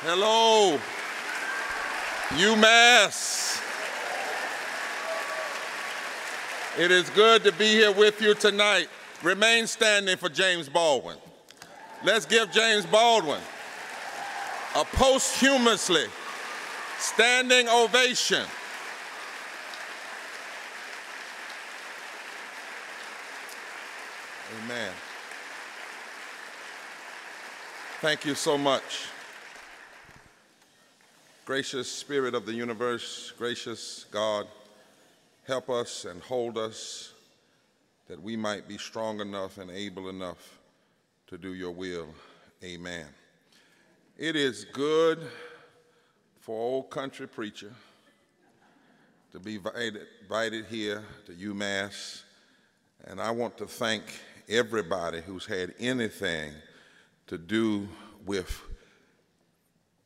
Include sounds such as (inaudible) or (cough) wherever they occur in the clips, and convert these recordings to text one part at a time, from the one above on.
Hello, UMass. It is good to be here with you tonight. Remain standing for James Baldwin. Let's give James Baldwin a posthumously standing ovation. Amen. Thank you so much. Gracious Spirit of the universe, gracious God, help us and hold us that we might be strong enough and able enough to do your will. Amen. It is good for old country preacher to be invited, here to UMass, and I want to thank everybody who's had anything to do with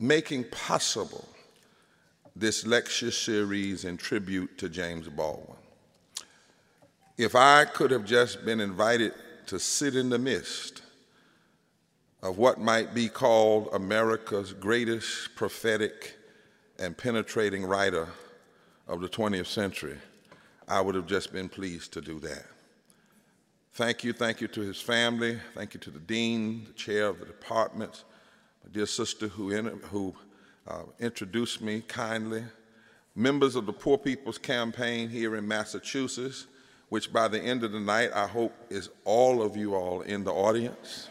making possible this lecture series in tribute to James Baldwin. If I could have just been invited to sit in the midst of what might be called America's greatest prophetic and penetrating writer of the 20th century, I would have just been pleased to do that. Thank you, thank you to his family, thank you to the dean, the chair of the department, dear sister who, in, who uh, introduced me kindly, members of the Poor People's Campaign here in Massachusetts, which by the end of the night I hope is all of you all in the audience.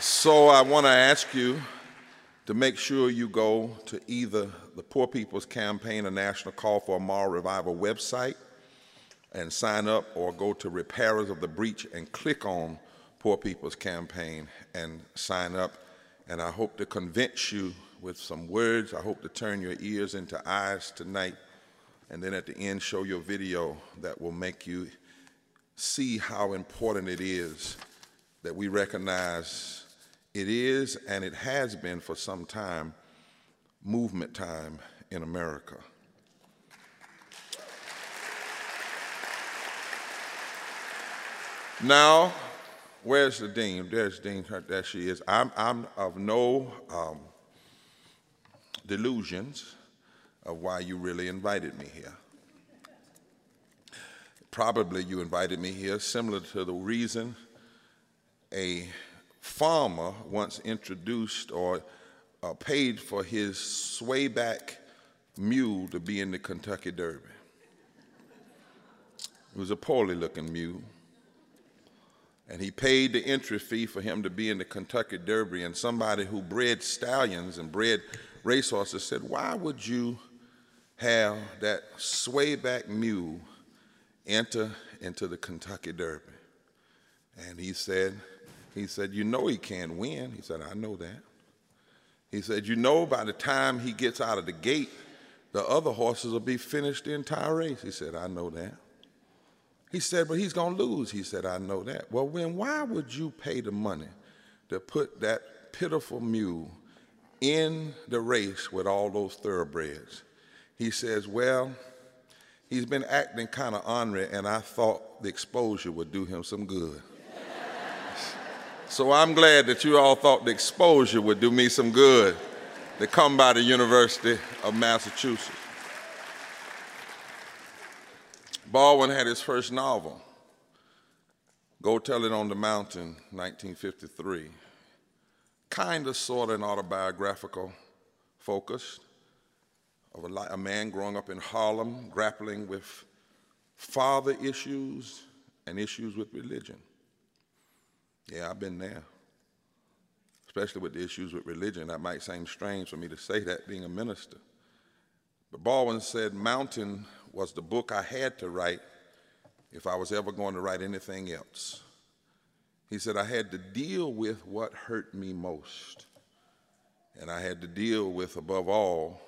So I want to ask you to make sure you go to either the Poor People's Campaign, a National Call for a Moral Revival website, and sign up or go to Repairers of the Breach and click on Poor People's Campaign and sign up. And I hope to convince you with some words. I hope to turn your ears into eyes tonight. And then at the end, show you a video that will make you see how important it is that we recognize it is and it has been for some time movement time in America. Now, where's the dean? There's Dean, there she is. I'm, I'm of no um, delusions of why you really invited me here. Probably you invited me here similar to the reason a farmer once introduced or uh, paid for his swayback mule to be in the Kentucky Derby. It was a poorly looking mule and he paid the entry fee for him to be in the Kentucky Derby. And somebody who bred stallions and bred racehorses said, Why would you have that swayback mule enter into the Kentucky Derby? And he said, he said, You know he can't win. He said, I know that. He said, You know, by the time he gets out of the gate, the other horses will be finished the entire race. He said, I know that. He said, but he's going to lose. He said, I know that. Well, then why would you pay the money to put that pitiful mule in the race with all those thoroughbreds? He says, well, he's been acting kind of ornery, and I thought the exposure would do him some good. (laughs) so I'm glad that you all thought the exposure would do me some good to come by the University of Massachusetts. Baldwin had his first novel, Go Tell It on the Mountain, 1953. Kind of, sort of an autobiographical focus of a, a man growing up in Harlem, grappling with father issues and issues with religion. Yeah, I've been there, especially with the issues with religion. That might seem strange for me to say that being a minister. But Baldwin said, Mountain was the book I had to write if I was ever going to write anything else. He said, I had to deal with what hurt me most. And I had to deal with, above all,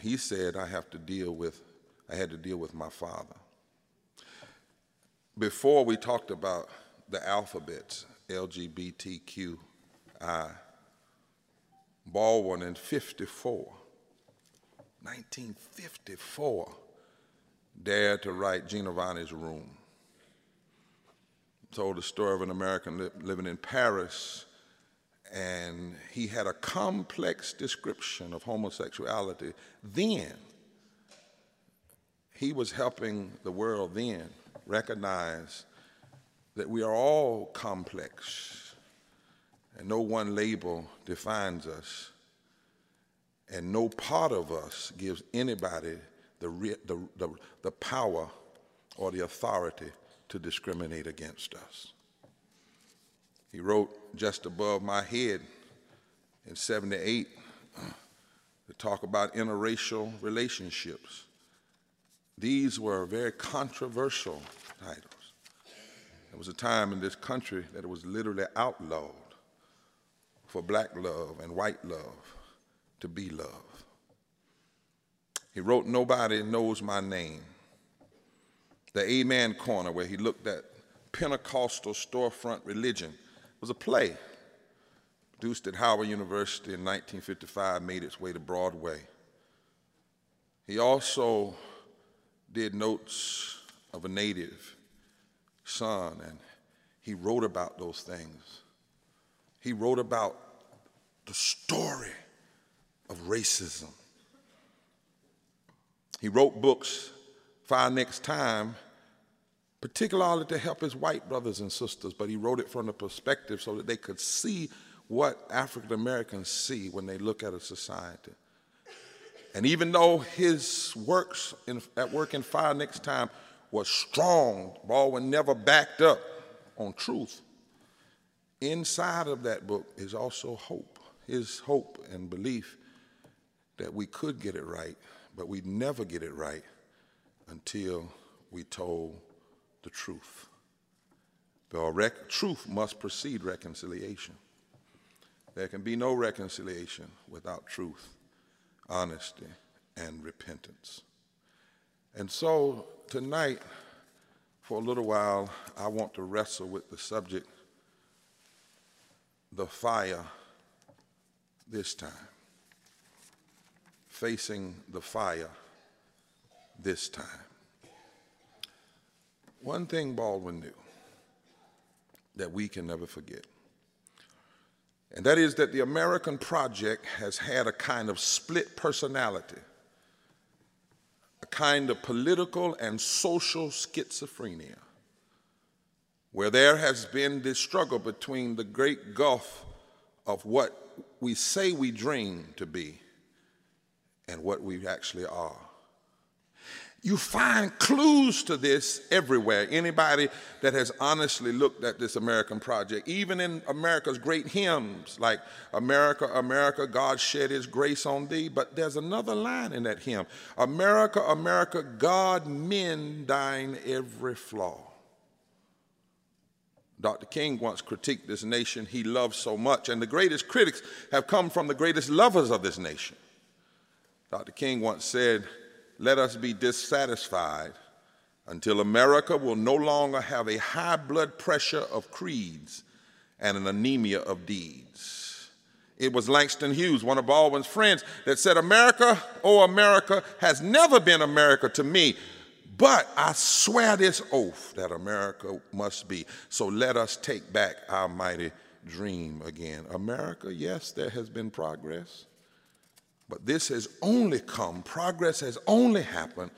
he said, I have to deal with, I had to deal with my father. Before we talked about the alphabets, LGBTQI, Baldwin in 54, 1954, dared to write Giovanni's Room. Told the story of an American li living in Paris and he had a complex description of homosexuality then. He was helping the world then recognize that we are all complex and no one label defines us and no part of us gives anybody the, the, the, the power or the authority to discriminate against us. He wrote just above my head in 78 uh, to talk about interracial relationships. These were very controversial titles. There was a time in this country that it was literally outlawed for black love and white love to be love. He wrote, Nobody Knows My Name. The Amen Corner, where he looked at Pentecostal storefront religion, was a play produced at Howard University in 1955, made its way to Broadway. He also did notes of a native son, and he wrote about those things. He wrote about the story of racism. He wrote books for our next time, particularly to help his white brothers and sisters, but he wrote it from the perspective so that they could see what African Americans see when they look at a society. And even though his works in, at work in Fire Next Time was strong, Baldwin never backed up on truth. Inside of that book is also hope, his hope and belief that we could get it right, but we'd never get it right until we told the truth. The truth must precede reconciliation. There can be no reconciliation without truth, honesty, and repentance. And so tonight, for a little while, I want to wrestle with the subject the fire this time facing the fire this time. One thing Baldwin knew that we can never forget, and that is that the American project has had a kind of split personality, a kind of political and social schizophrenia, where there has been this struggle between the great gulf of what we say we dream to be and what we actually are. You find clues to this everywhere. Anybody that has honestly looked at this American project, even in America's great hymns like America, America, God shed his grace on thee. But there's another line in that hymn America, America, God mend thine every flaw. Dr. King once critiqued this nation he loves so much, and the greatest critics have come from the greatest lovers of this nation. Dr. King once said, Let us be dissatisfied until America will no longer have a high blood pressure of creeds and an anemia of deeds. It was Langston Hughes, one of Baldwin's friends, that said, America, oh America, has never been America to me, but I swear this oath that America must be. So let us take back our mighty dream again. America, yes, there has been progress. But this has only come, progress has only happened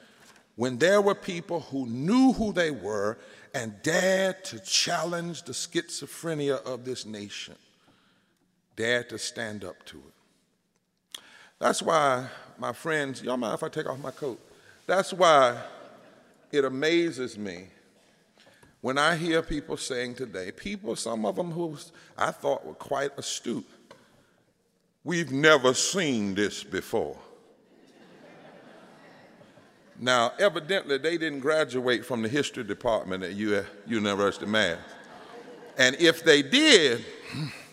when there were people who knew who they were and dared to challenge the schizophrenia of this nation, dared to stand up to it. That's why, my friends, y'all mind if I take off my coat? That's why it amazes me when I hear people saying today, people, some of them who I thought were quite astute, We've never seen this before. Now, evidently, they didn't graduate from the history department at University of Mass. And if they did,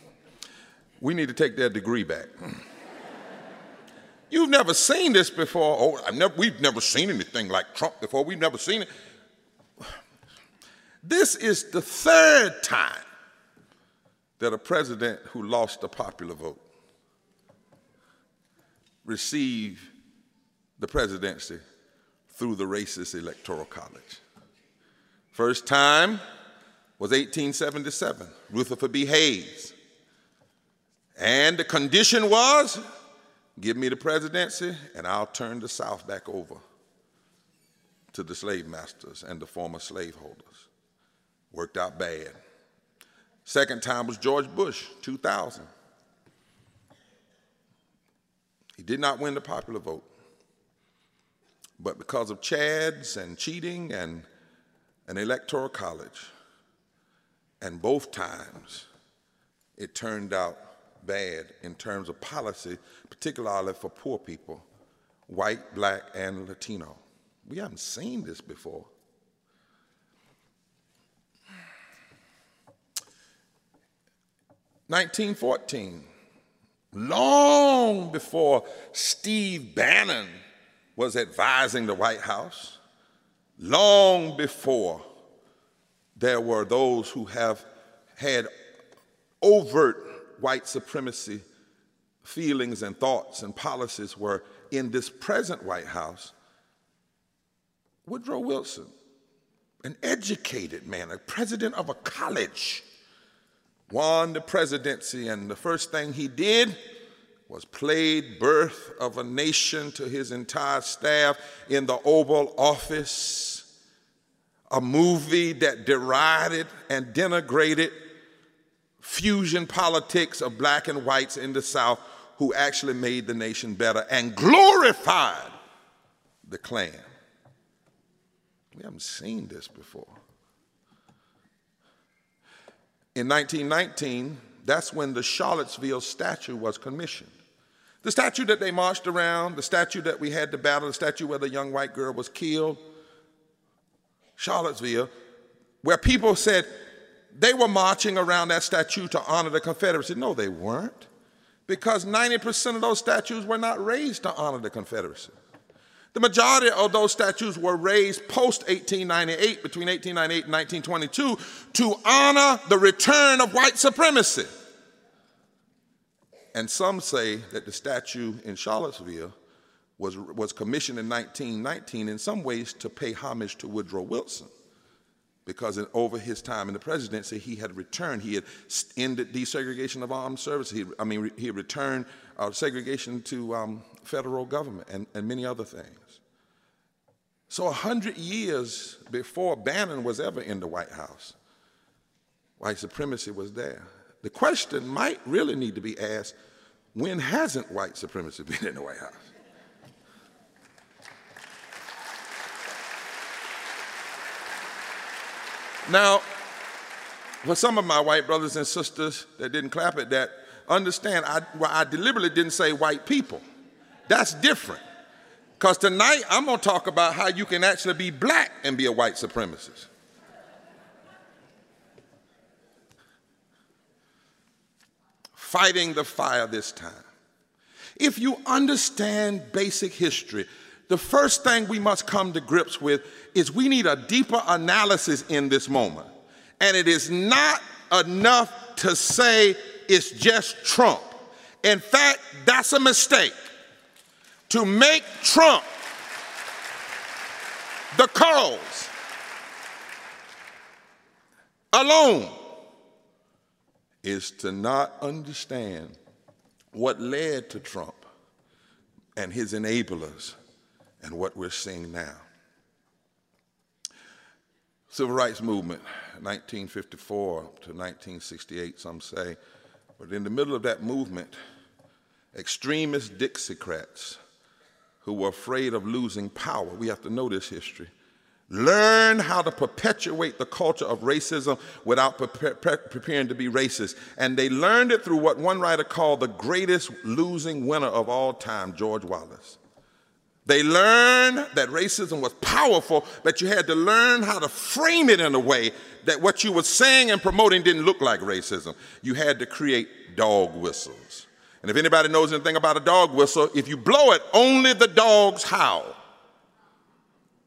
(clears throat) we need to take their degree back. (clears throat) You've never seen this before. Oh, never, we've never seen anything like Trump before. We've never seen it. (sighs) This is the third time that a president who lost the popular vote receive the presidency through the racist electoral college. First time was 1877, Rutherford B. Hayes. And the condition was give me the presidency, and I'll turn the South back over to the slave masters and the former slaveholders. Worked out bad. Second time was George Bush, 2000. He did not win the popular vote. But because of chads and cheating and an electoral college, and both times it turned out bad in terms of policy, particularly for poor people, white, black, and Latino. We haven't seen this before. Nineteen fourteen, long before Steve Bannon was advising the White House, long before there were those who have had overt white supremacy feelings and thoughts and policies were in this present White House, Woodrow Wilson, an educated man, a president of a college, won the presidency, and the first thing he did was played birth of a nation to his entire staff in the Oval Office, a movie that derided and denigrated fusion politics of black and whites in the South who actually made the nation better and glorified the Klan. We haven't seen this before. In 1919, that's when the Charlottesville statue was commissioned. The statue that they marched around, the statue that we had to battle, the statue where the young white girl was killed, Charlottesville, where people said they were marching around that statue to honor the Confederacy. No, they weren't, because 90% of those statues were not raised to honor the Confederacy. The majority of those statues were raised post 1898, between 1898 and 1922, to honor the return of white supremacy. And some say that the statue in Charlottesville was, was commissioned in 1919 in some ways to pay homage to Woodrow Wilson. Because in, over his time in the presidency, he had returned, he had ended desegregation of armed services. He, I mean, he returned uh, segregation to um, federal government and, and many other things. So, a hundred years before Bannon was ever in the White House, white supremacy was there. The question might really need to be asked when hasn't white supremacy (laughs) been in the White House? Now, for some of my white brothers and sisters that didn't clap at that, understand I, well, I deliberately didn't say white people. That's different. Because tonight I'm going to talk about how you can actually be black and be a white supremacist. fighting the fire this time. If you understand basic history, the first thing we must come to grips with is we need a deeper analysis in this moment. And it is not enough to say it's just Trump. In fact, that's a mistake. To make Trump the cause alone is to not understand what led to Trump and his enablers and what we're seeing now. Civil rights movement, 1954 to 1968, some say. But in the middle of that movement, extremist Dixiecrats who were afraid of losing power, we have to know this history, Learn how to perpetuate the culture of racism without pre pre preparing to be racist. And they learned it through what one writer called the greatest losing winner of all time, George Wallace. They learned that racism was powerful, but you had to learn how to frame it in a way that what you were saying and promoting didn't look like racism. You had to create dog whistles. And if anybody knows anything about a dog whistle, if you blow it, only the dogs howl.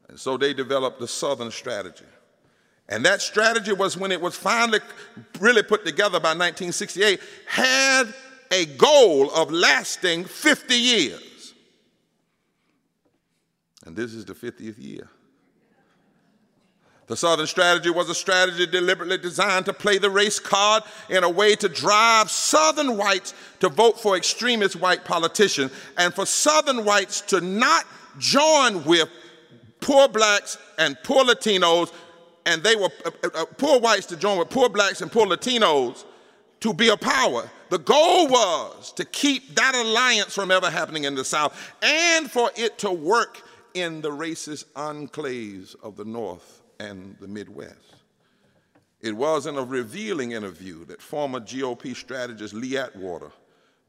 And so they developed the Southern strategy. And that strategy was when it was finally really put together by 1968, had a goal of lasting 50 years. And this is the 50th year. The Southern strategy was a strategy deliberately designed to play the race card in a way to drive Southern whites to vote for extremist white politicians and for Southern whites to not join with poor blacks and poor Latinos, and they were uh, uh, uh poor whites to join with poor blacks and poor Latinos to be a power. The goal was to keep that alliance from ever happening in the South and for it to work in the racist enclaves of the North and the Midwest. It was in a revealing interview that former GOP strategist Lee Atwater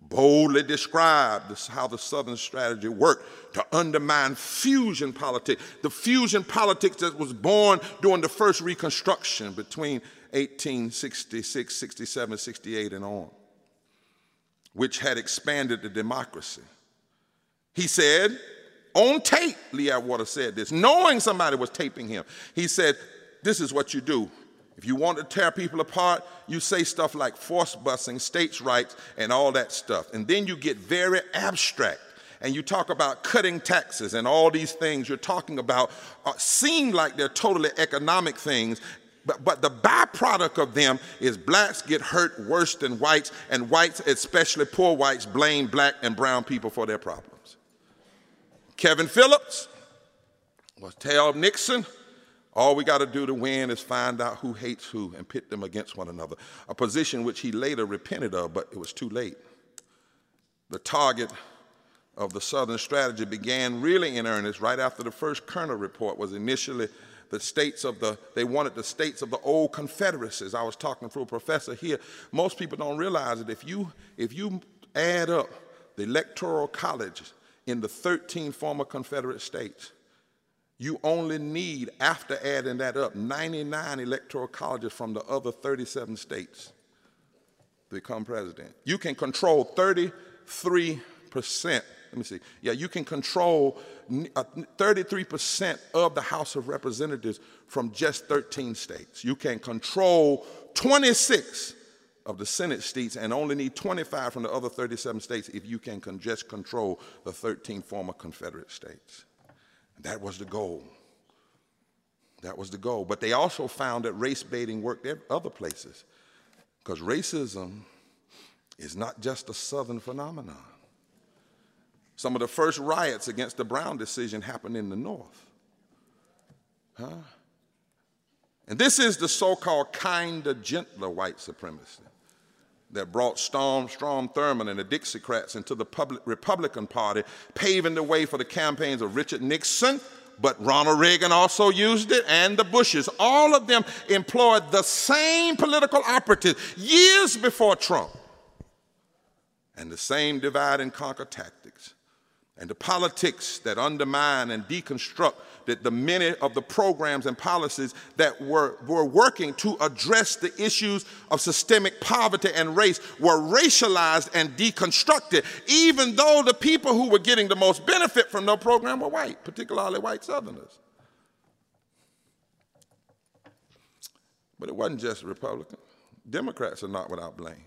boldly described how the Southern strategy worked to undermine fusion politics, the fusion politics that was born during the first Reconstruction between 1866, 67, 68, and on, which had expanded the democracy. He said, on tape, Lee Atwater said this, knowing somebody was taping him. He said, This is what you do. If you want to tear people apart, you say stuff like force busing, states' rights, and all that stuff. And then you get very abstract and you talk about cutting taxes and all these things you're talking about uh, seem like they're totally economic things. But, but the byproduct of them is blacks get hurt worse than whites, and whites, especially poor whites, blame black and brown people for their problems. Kevin Phillips was tell Nixon, all we got to do to win is find out who hates who and pit them against one another, a position which he later repented of, but it was too late. The target of the Southern strategy began really in earnest right after the first Kerner report was initially the states of the, they wanted the states of the old confederacies. I was talking to a professor here. Most people don't realize that if you, if you add up the electoral colleges in the 13 former Confederate states. You only need, after adding that up, 99 electoral colleges from the other 37 states to become president. You can control 33%. Let me see. Yeah, you can control 33% uh, of the House of Representatives from just 13 states. You can control 26 of the Senate seats and only need 25 from the other 37 states if you can just control the 13 former Confederate states. That was the goal. That was the goal. But they also found that race baiting worked other places because racism is not just a Southern phenomenon. Some of the first riots against the Brown decision happened in the North. Huh? And this is the so called kinder, gentler white supremacy that brought Storm, Strom Thurmond and the Dixiecrats into the public, Republican Party, paving the way for the campaigns of Richard Nixon, but Ronald Reagan also used it, and the Bushes. All of them employed the same political operatives years before Trump, and the same divide and conquer tactics, and the politics that undermine and deconstruct that the many of the programs and policies that were, were working to address the issues of systemic poverty and race were racialized and deconstructed, even though the people who were getting the most benefit from the program were white, particularly white Southerners. But it wasn't just Republicans. Democrats are not without blame.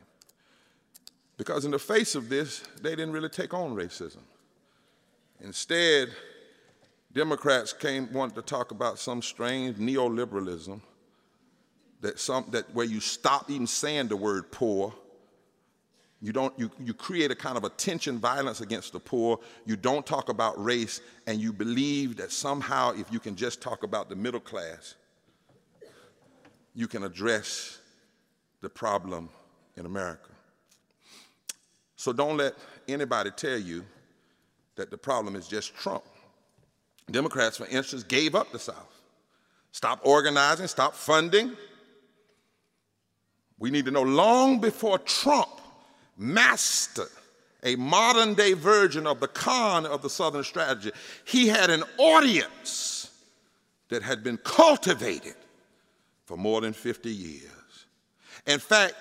Because in the face of this, they didn't really take on racism. Instead, Democrats came wanted to talk about some strange neoliberalism that some that where you stop even saying the word poor. You don't you, you create a kind of attention violence against the poor. You don't talk about race, and you believe that somehow if you can just talk about the middle class, you can address the problem in America. So don't let anybody tell you that the problem is just Trump. Democrats, for instance, gave up the South, stopped organizing, stopped funding. We need to know long before Trump mastered a modern day version of the con of the Southern strategy, he had an audience that had been cultivated for more than 50 years. In fact,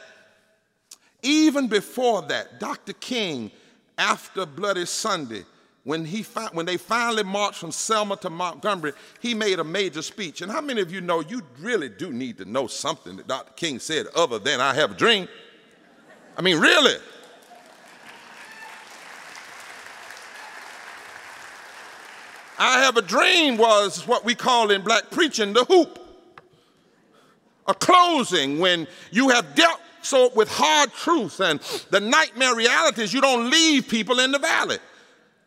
even before that, Dr. King, after Bloody Sunday, when, he fi- when they finally marched from Selma to Montgomery, he made a major speech. And how many of you know you really do need to know something that Dr. King said other than I have a dream? I mean, really? I have a dream was what we call in black preaching the hoop. a closing, when you have dealt so with hard truths and the nightmare realities, you don't leave people in the valley.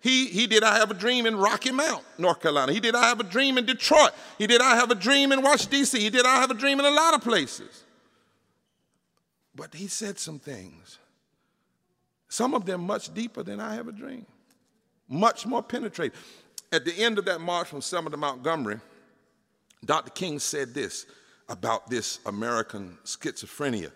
He, he did I have a dream in Rocky Mount, North Carolina. He did I have a dream in Detroit. He did I have a dream in Washington, D.C. He did I have a dream in a lot of places. But he said some things, some of them much deeper than I have a dream, much more penetrating. At the end of that march from Selma to Montgomery, Dr. King said this about this American schizophrenia.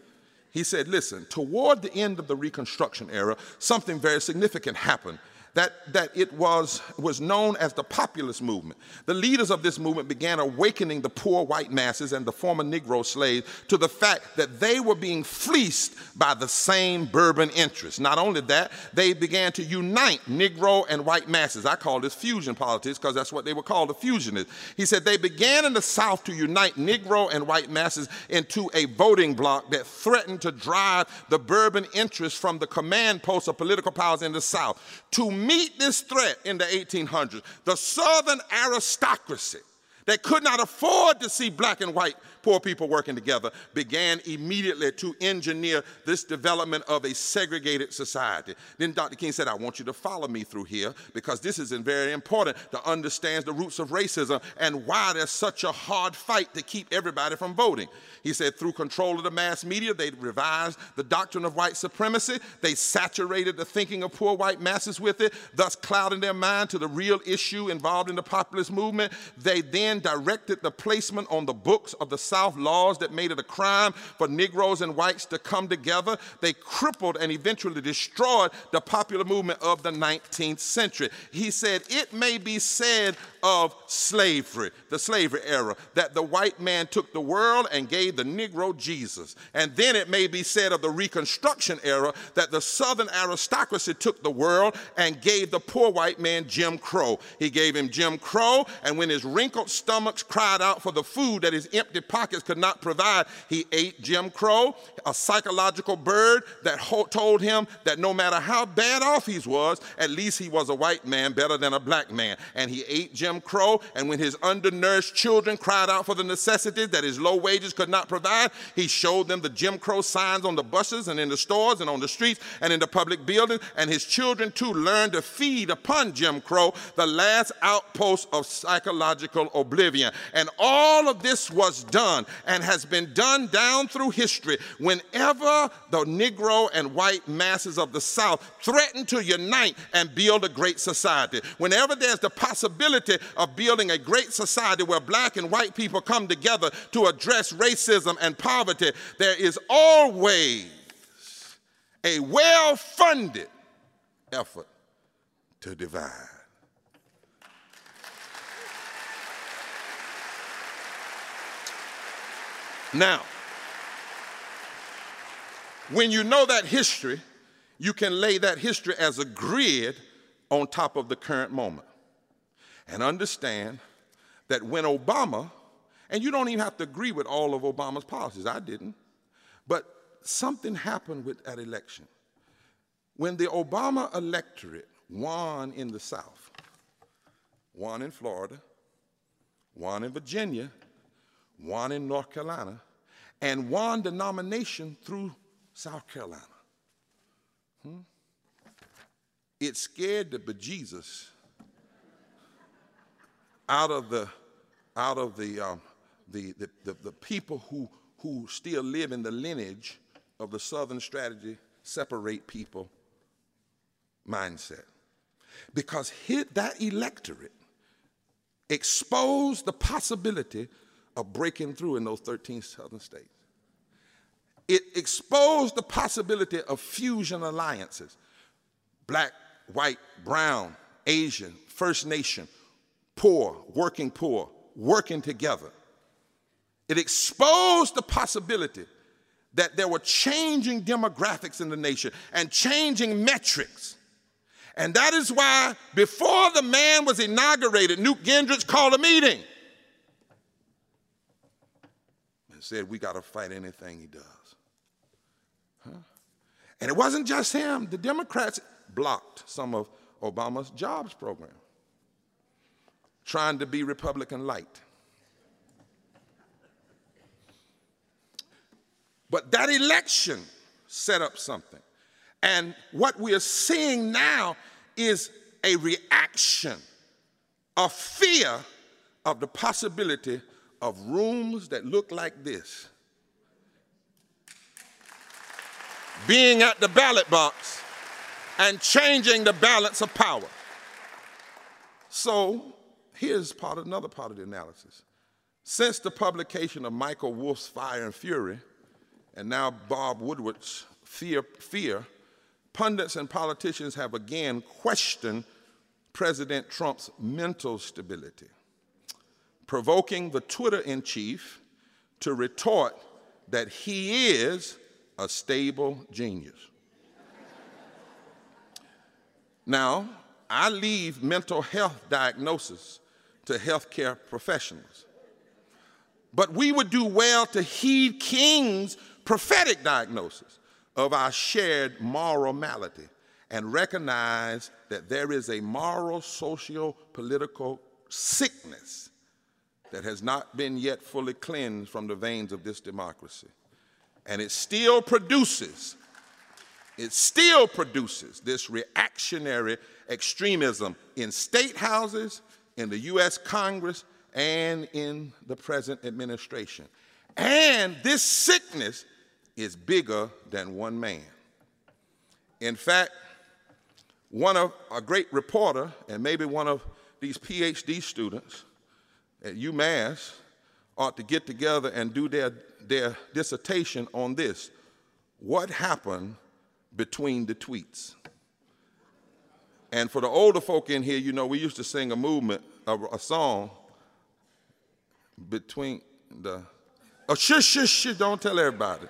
He said, listen, toward the end of the Reconstruction era, something very significant happened that, that it was, was known as the populist movement. The leaders of this movement began awakening the poor white masses and the former Negro slaves to the fact that they were being fleeced by the same bourbon interests. Not only that, they began to unite Negro and white masses. I call this fusion politics because that's what they were called, the fusionists. He said they began in the South to unite Negro and white masses into a voting bloc that threatened to drive the bourbon interests from the command posts of political powers in the South. To meet this threat in the 1800s, the Southern aristocracy that could not afford to see black and white poor people working together, began immediately to engineer this development of a segregated society. Then Dr. King said, I want you to follow me through here because this is very important to understand the roots of racism and why there's such a hard fight to keep everybody from voting. He said, through control of the mass media, they revised the doctrine of white supremacy. They saturated the thinking of poor white masses with it, thus clouding their mind to the real issue involved in the populist movement. They then directed the placement on the books of the South laws that made it a crime for Negroes and whites to come together. They crippled and eventually destroyed the popular movement of the 19th century. He said, It may be said of slavery, the slavery era, that the white man took the world and gave the Negro Jesus. And then it may be said of the Reconstruction era that the Southern aristocracy took the world and gave the poor white man Jim Crow. He gave him Jim Crow, and when his wrinkled stomachs cried out for the food that his empty pockets pockets could not provide. He ate Jim Crow, a psychological bird that told him that no matter how bad off he was, at least he was a white man better than a black man. And he ate Jim Crow, and when his undernourished children cried out for the necessities that his low wages could not provide, he showed them the Jim Crow signs on the buses and in the stores and on the streets and in the public buildings. And his children too learned to feed upon Jim Crow, the last outpost of psychological oblivion. And all of this was done done and has been done down through history whenever the Negro and white masses of the South threaten to unite and build a great society. Whenever there's the possibility of building a great society where black and white people come together to address racism and poverty, there is always a well funded effort to divide. Now, when you know that history, you can lay that history as a grid on top of the current moment and understand that when Obama, and you don't even have to agree with all of Obama's policies, I didn't, but something happened with that election. When the Obama electorate won in the South, won in Florida, won in Virginia, won in North Carolina, and one denomination through South Carolina. Hmm? It scared the bejesus out of the out of the, um, the, the, the, the people who, who still live in the lineage of the Southern strategy, separate people mindset. Because hit that electorate exposed the possibility of breaking through in those 13 southern states. It exposed the possibility of fusion alliances black, white, brown, Asian, First Nation, poor, working poor, working together. It exposed the possibility that there were changing demographics in the nation and changing metrics. And that is why, before the man was inaugurated, Newt Gingrich called a meeting said, We got to fight anything he does. Huh? And it wasn't just him, the Democrats blocked some of Obama's jobs program, trying to be Republican light. But that election set up something. And what we are seeing now is a reaction of fear of the possibility of rooms that look like this being at the ballot box and changing the balance of power. So here's part of another part of the analysis. Since the publication of Michael Wolff's Fire and Fury, and now Bob Woodward's Fear, Fear, pundits and politicians have again questioned President Trump's mental stability, provoking the Twitter in chief to retort that he is a stable genius. now, I leave mental health diagnosis to healthcare professionals. But we would do well to heed King's prophetic diagnosis of our shared moral malady and recognize that there is a moral, socio political sickness that has not been yet fully cleansed from the veins of this democracy. And it still produces, it still produces this reactionary extremism in state houses, in the US Congress, and in the present administration. And this sickness is bigger than one man. In fact, one of a great reporter and maybe one of these PhD students at UMass ought to get together and do their, their dissertation on this. What happened between the tweets? And for the older folk in here, you know, we used to sing a movement, a, a song between the, oh, shush, shush, shush, don't tell everybody.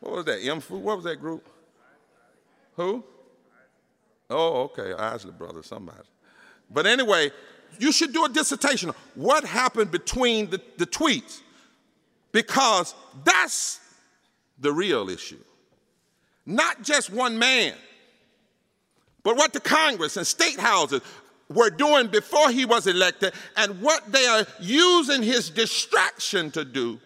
what was that? M Food? What was that group? Who? Oh, okay, Isley Brothers, somebody. But anyway, you should do a dissertation. What happened between the, the tweets? Because that's the real issue. Not just one man, but what the Congress and state houses were doing before he was elected and what they are using his distraction to do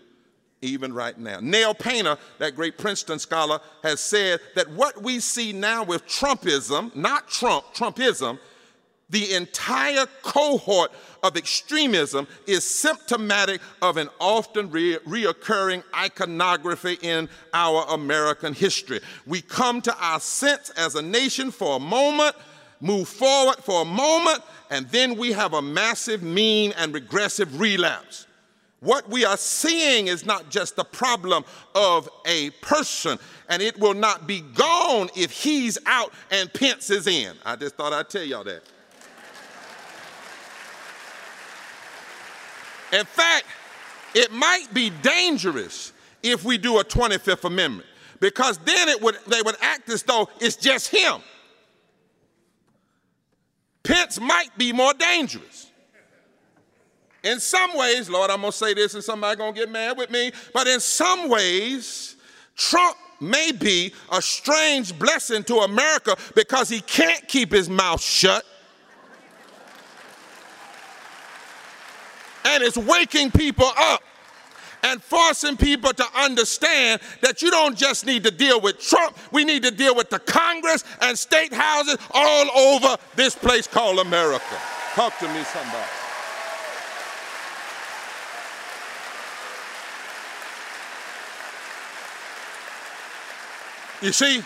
even right now. Nell Painter, that great Princeton scholar, has said that what we see now with Trumpism, not Trump, Trumpism, the entire cohort of extremism is symptomatic of an often re- reoccurring iconography in our American history. We come to our sense as a nation for a moment, move forward for a moment, and then we have a massive, mean, and regressive relapse. What we are seeing is not just the problem of a person, and it will not be gone if he's out and Pence is in. I just thought I'd tell y'all that. In fact, it might be dangerous if we do a 25th Amendment, because then it would, they would act as though it's just him. Pence might be more dangerous. In some ways, Lord, I'm gonna say this and somebody gonna get mad with me, but in some ways, Trump may be a strange blessing to America because he can't keep his mouth shut. And it's waking people up and forcing people to understand that you don't just need to deal with Trump, we need to deal with the Congress and state houses all over this place called America. Talk to me, somebody. You see,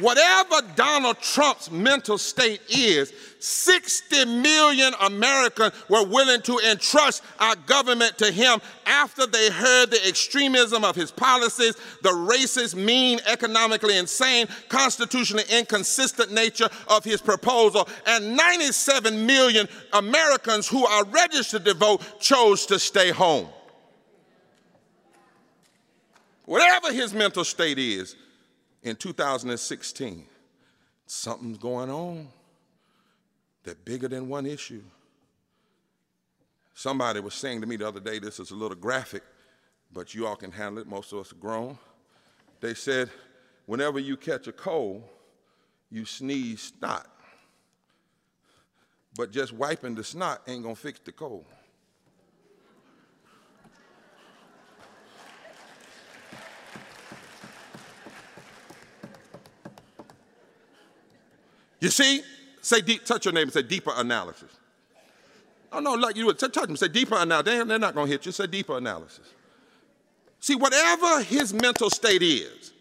whatever Donald Trump's mental state is, 60 million Americans were willing to entrust our government to him after they heard the extremism of his policies, the racist, mean, economically insane, constitutionally inconsistent nature of his proposal, and 97 million Americans who are registered to vote chose to stay home. Whatever his mental state is in 2016, something's going on that's bigger than one issue. Somebody was saying to me the other day, this is a little graphic, but you all can handle it. Most of us are grown. They said, whenever you catch a cold, you sneeze snot. but just wiping the snot ain't gonna fix the cold. You see? Say deep, touch your neighbor and say deeper analysis. Oh no, like you would touch them, say deeper analysis. They're not gonna hit you, say deeper analysis. See, whatever his mental state is,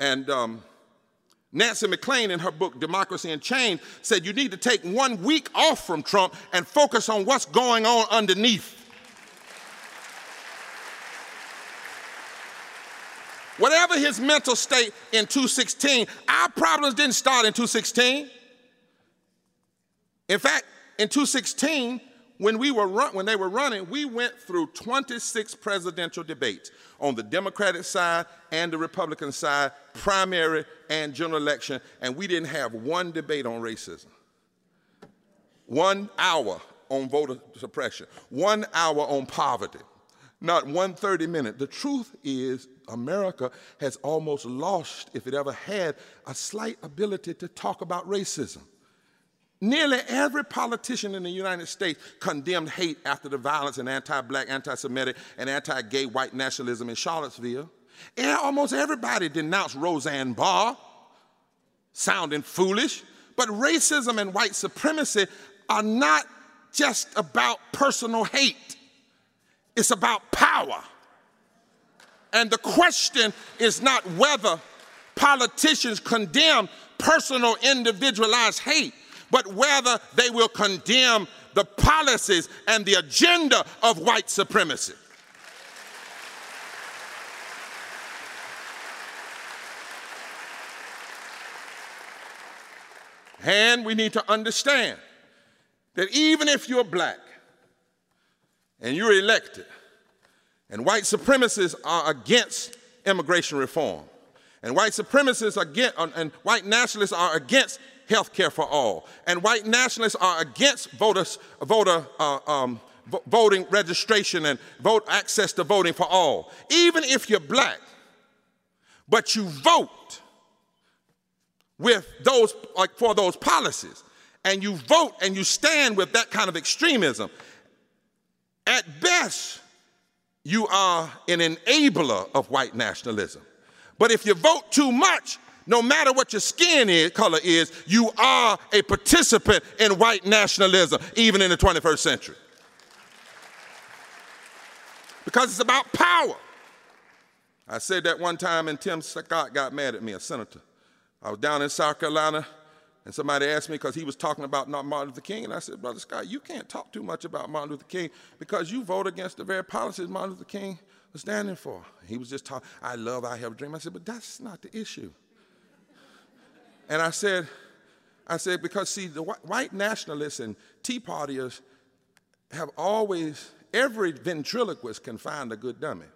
and um, Nancy MacLean, in her book Democracy in Chains, said you need to take one week off from Trump and focus on what's going on underneath. Whatever his mental state in 216, our problems didn't start in 216. In fact, in 216, when, we were run, when they were running, we went through 26 presidential debates on the Democratic side and the Republican side, primary and general election, and we didn't have one debate on racism. One hour on voter suppression, one hour on poverty, not one 30 minute. The truth is, America has almost lost, if it ever had, a slight ability to talk about racism. Nearly every politician in the United States condemned hate after the violence and anti black, anti Semitic, and anti gay white nationalism in Charlottesville. And almost everybody denounced Roseanne Barr, sounding foolish. But racism and white supremacy are not just about personal hate, it's about power. And the question is not whether politicians condemn personal, individualized hate but whether they will condemn the policies and the agenda of white supremacy. And we need to understand that even if you're black and you're elected, and white supremacists are against immigration reform, and white supremacists against, and white nationalists are against health care for all. And white nationalists are against voters, voter uh, um, voting registration and vote access to voting for all. Even if you're black, but you vote with those like for those policies, and you vote and you stand with that kind of extremism, at best, you are an enabler of white nationalism. But if you vote too much, no matter what your skin is, color is, you are a participant in white nationalism, even in the 21st century. Because it's about power. I said that one time, and Tim Scott got mad at me, a senator. I was down in South Carolina, and somebody asked me because he was talking about not Martin Luther King, and I said, Brother Scott, you can't talk too much about Martin Luther King because you vote against the very policies Martin Luther King was standing for. He was just talking, I love, I have a dream. I said, but that's not the issue. And I said, I said, because see, the white nationalists and Tea Partiers have always, every ventriloquist can find a good dummy.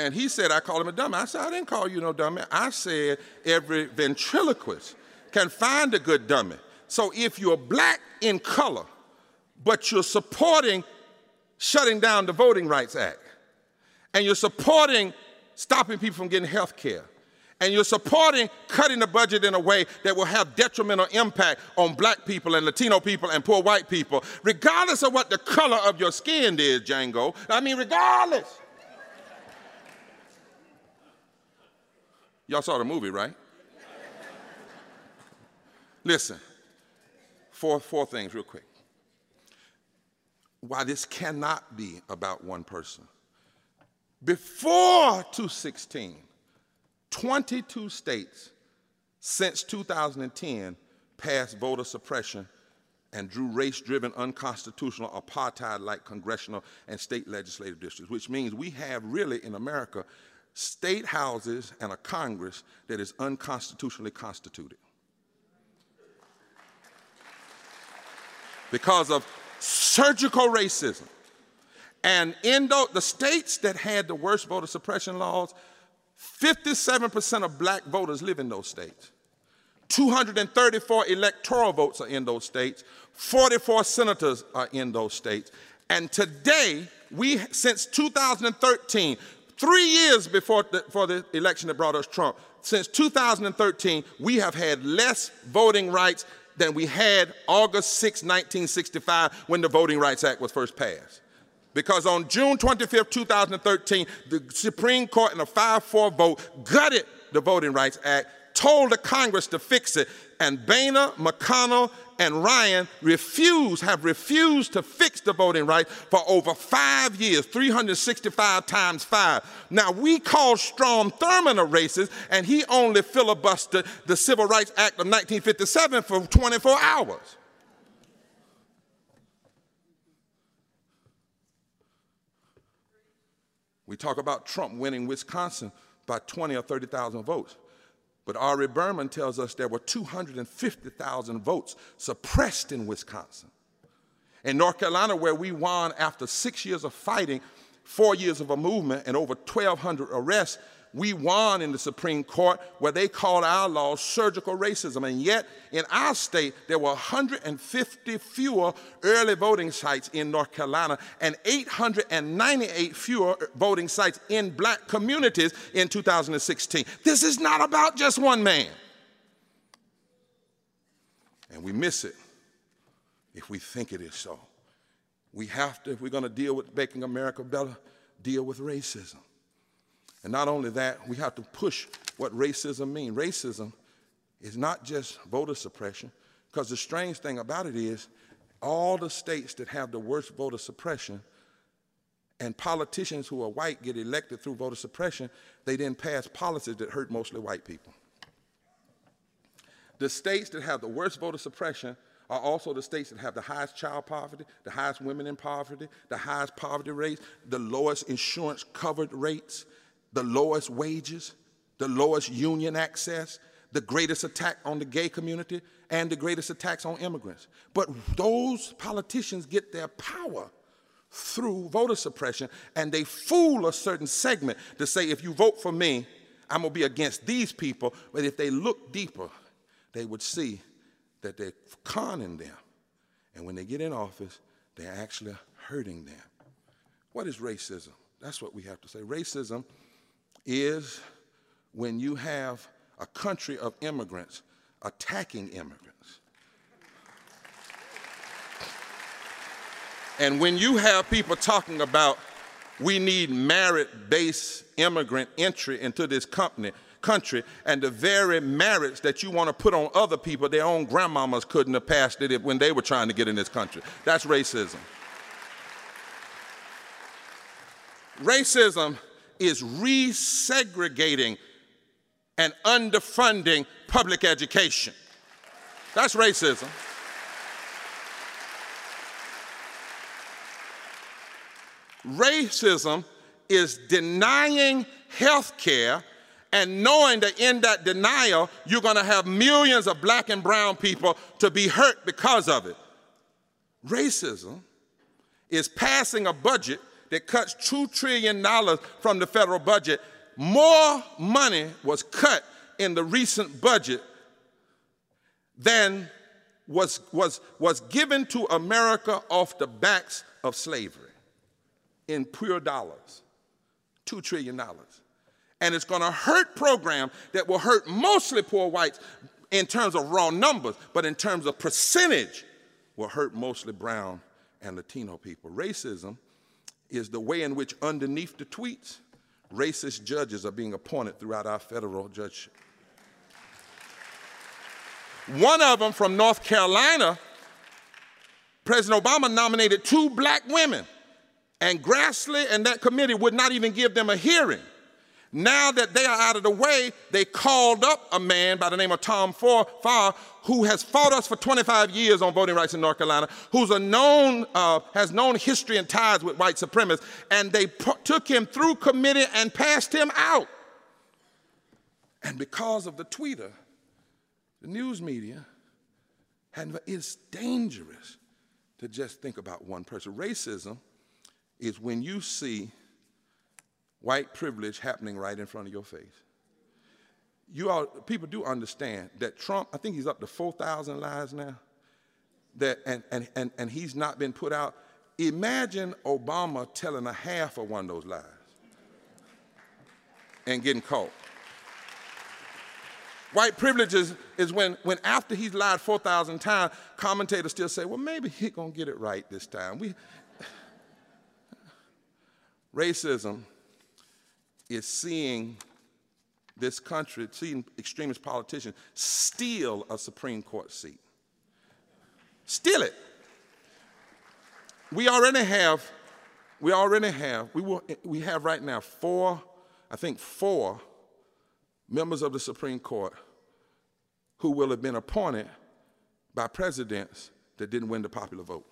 And he said, I called him a dummy. I said, I didn't call you no dummy. I said, every ventriloquist can find a good dummy. So if you're black in color, but you're supporting shutting down the Voting Rights Act, and you're supporting stopping people from getting health care, and you're supporting cutting the budget in a way that will have detrimental impact on black people and Latino people and poor white people, regardless of what the color of your skin is, Django. I mean, regardless. Y'all saw the movie, right? Listen, four, four things real quick. Why this cannot be about one person. Before 216, 22 states since 2010 passed voter suppression and drew race driven, unconstitutional, apartheid like congressional and state legislative districts, which means we have really in America state houses and a Congress that is unconstitutionally constituted. Because of surgical racism. And in the states that had the worst voter suppression laws, 57% of black voters live in those states. 234 electoral votes are in those states. 44 senators are in those states. And today, we, since 2013, three years before the, the election that brought us Trump, since 2013, we have had less voting rights than we had August 6, 1965, when the Voting Rights Act was first passed. Because on June 25, 2013, the Supreme Court in a 5 4 vote gutted the Voting Rights Act, told the Congress to fix it, and Boehner, McConnell, and Ryan refuse, have refused to fix the voting rights for over five years, 365 times five. Now, we call Strom Thurmond a racist, and he only filibustered the Civil Rights Act of 1957 for 24 hours. We talk about Trump winning Wisconsin by 20 or 30,000 votes. But Ari Berman tells us there were 250,000 votes suppressed in Wisconsin. In North Carolina, where we won after six years of fighting, four years of a movement, and over 1,200 arrests, we won in the Supreme Court where they called our laws surgical racism. And yet, in our state, there were 150 fewer early voting sites in North Carolina and 898 fewer voting sites in black communities in 2016. This is not about just one man. And we miss it if we think it is so. We have to, if we're going to deal with making America better, deal with racism. And not only that, we have to push what racism means. Racism is not just voter suppression, because the strange thing about it is all the states that have the worst voter suppression and politicians who are white get elected through voter suppression, they then pass policies that hurt mostly white people. The states that have the worst voter suppression are also the states that have the highest child poverty, the highest women in poverty, the highest poverty rates, the lowest insurance covered rates, the lowest wages, the lowest union access, the greatest attack on the gay community, and the greatest attacks on immigrants. But those politicians get their power through voter suppression, and they fool a certain segment to say, if you vote for me, I'm gonna be against these people. But if they look deeper, they would see that they're conning them. And when they get in office, they're actually hurting them. What is racism? That's what we have to say. Racism is when you have a country of immigrants attacking immigrants. And when you have people talking about we need merit-based immigrant entry into this company, country, and the very merits that you want to put on other people, their own grandmamas couldn't have passed it if when they were trying to get in this country. That's racism. Racism is resegregating and underfunding public education. That's racism. Racism is denying health care and knowing that in that denial, you're going to have millions of black and brown people to be hurt because of it. Racism is passing a budget that cuts $2 trillion from the federal budget, more money was cut in the recent budget than was, was, was given to America off the backs of slavery in pure dollars. $2 trillion. And it's to hurt programs that will hurt mostly poor whites in terms of raw numbers, but in terms of percentage, will hurt mostly brown and Latino people. Racism is the way in which underneath the tweets, racist judges are being appointed throughout our federal judge. One of them from North Carolina, President Obama nominated two black women, and Grassley and that committee would not even give them a hearing. Now that they are out of the way, they called up a man by the name of Tom Farr, who has fought us for 25 years on voting rights in North Carolina, who's a known, uh, has known history and ties with white supremacists, and they took him through committee and passed him out. And because of the tweeter, the news media, and it's dangerous to just think about one person. Racism is when you see white privilege happening right in front of your face. You all, people do understand that Trump, I think he's up to 4,000 lies now, that, and, and, and, and he's not been put out. Imagine Obama telling a half of one of those lies and getting caught. White privilege is, is when, when after he's lied 4,000 times, commentators still say, well, maybe he's going to get it right this time. We, (sighs) racism is seeing this country, seeing extremist politicians steal a Supreme Court seat. Steal it. We already have, we already have, we, will, we have right now four, I think four members of the Supreme Court who will have been appointed by presidents that didn't win the popular vote.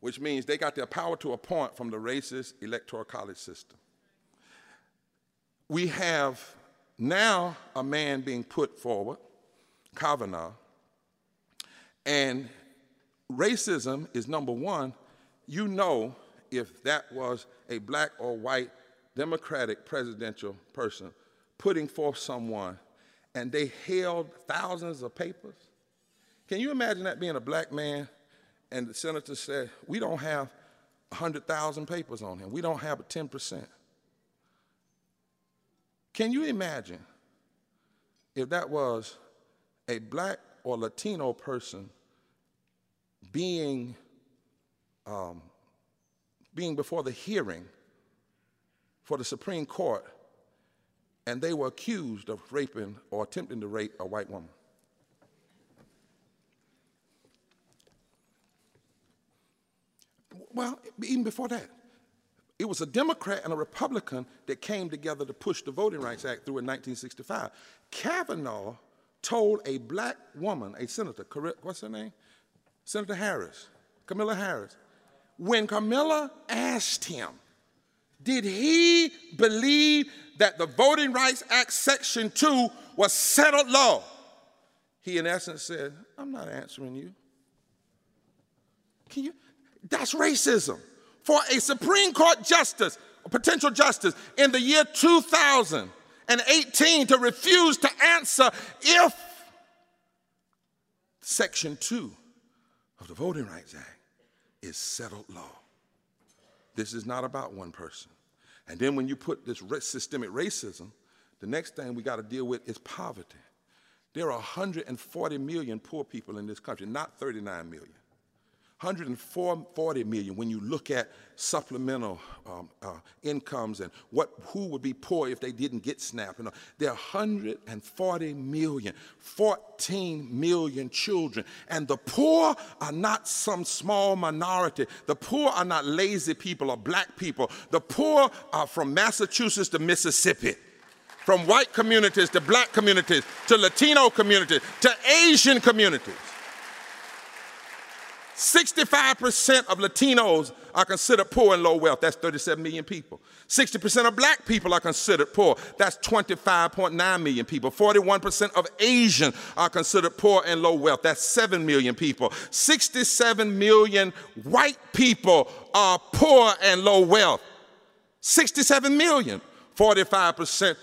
Which means they got their power to appoint from the racist electoral college system. We have now a man being put forward, Kavanaugh, and racism is number one. You know if that was a black or white Democratic presidential person putting forth someone and they held thousands of papers. Can you imagine that being a black man and the senator said, We don't have 100,000 papers on him, we don't have a 10%. Can you imagine if that was a black or Latino person being, um, being before the hearing for the Supreme Court and they were accused of raping or attempting to rape a white woman. Well, even before that, it was a Democrat and a Republican that came together to push the Voting Rights Act through in 1965. Kavanaugh told a black woman, a senator, what's her name? Senator Harris, Kamala Harris. When Kamala asked him, did he believe that the Voting Rights Act Section 2 was settled law? He, in essence, said, I'm not answering you. Can you? That's racism. For a Supreme Court justice, a potential justice, in the year 2018 to refuse to answer if Section 2 of the Voting Rights Act is settled law. This is not about one person. And then when you put this systemic racism, the next thing we got to deal with is poverty. There are 140 million poor people in this country, not 39 million. 140 million when you look at supplemental um, uh, incomes and what who would be poor if they didn't get SNAP. And, there are 140 million, 14 million children. And the poor are not some small minority. The poor are not lazy people or black people. The poor are from Massachusetts to Mississippi from white communities to black communities to Latino communities to Asian communities. 65% of Latinos are considered poor and low wealth. That's 37 million people. 60% of black people are considered poor. That's 25.9 million people. 41% of Asians are considered poor and low wealth. That's 7 million people. 67 million white people are poor and low wealth. 67 million. 45%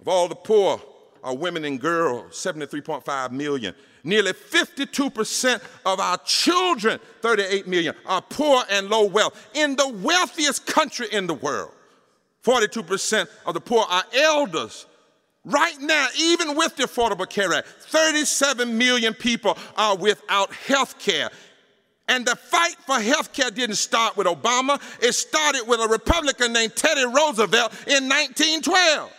of all the poor are women and girls, 73.5 million. Nearly 52% of our children, 38 million, are poor and low wealth. In the wealthiest country in the world, 42% of the poor are elders. Right now, even with the Affordable Care Act, 37 million people are without health care. And the fight for health care didn't start with Obama, it started with a Republican named Teddy Roosevelt in 1912.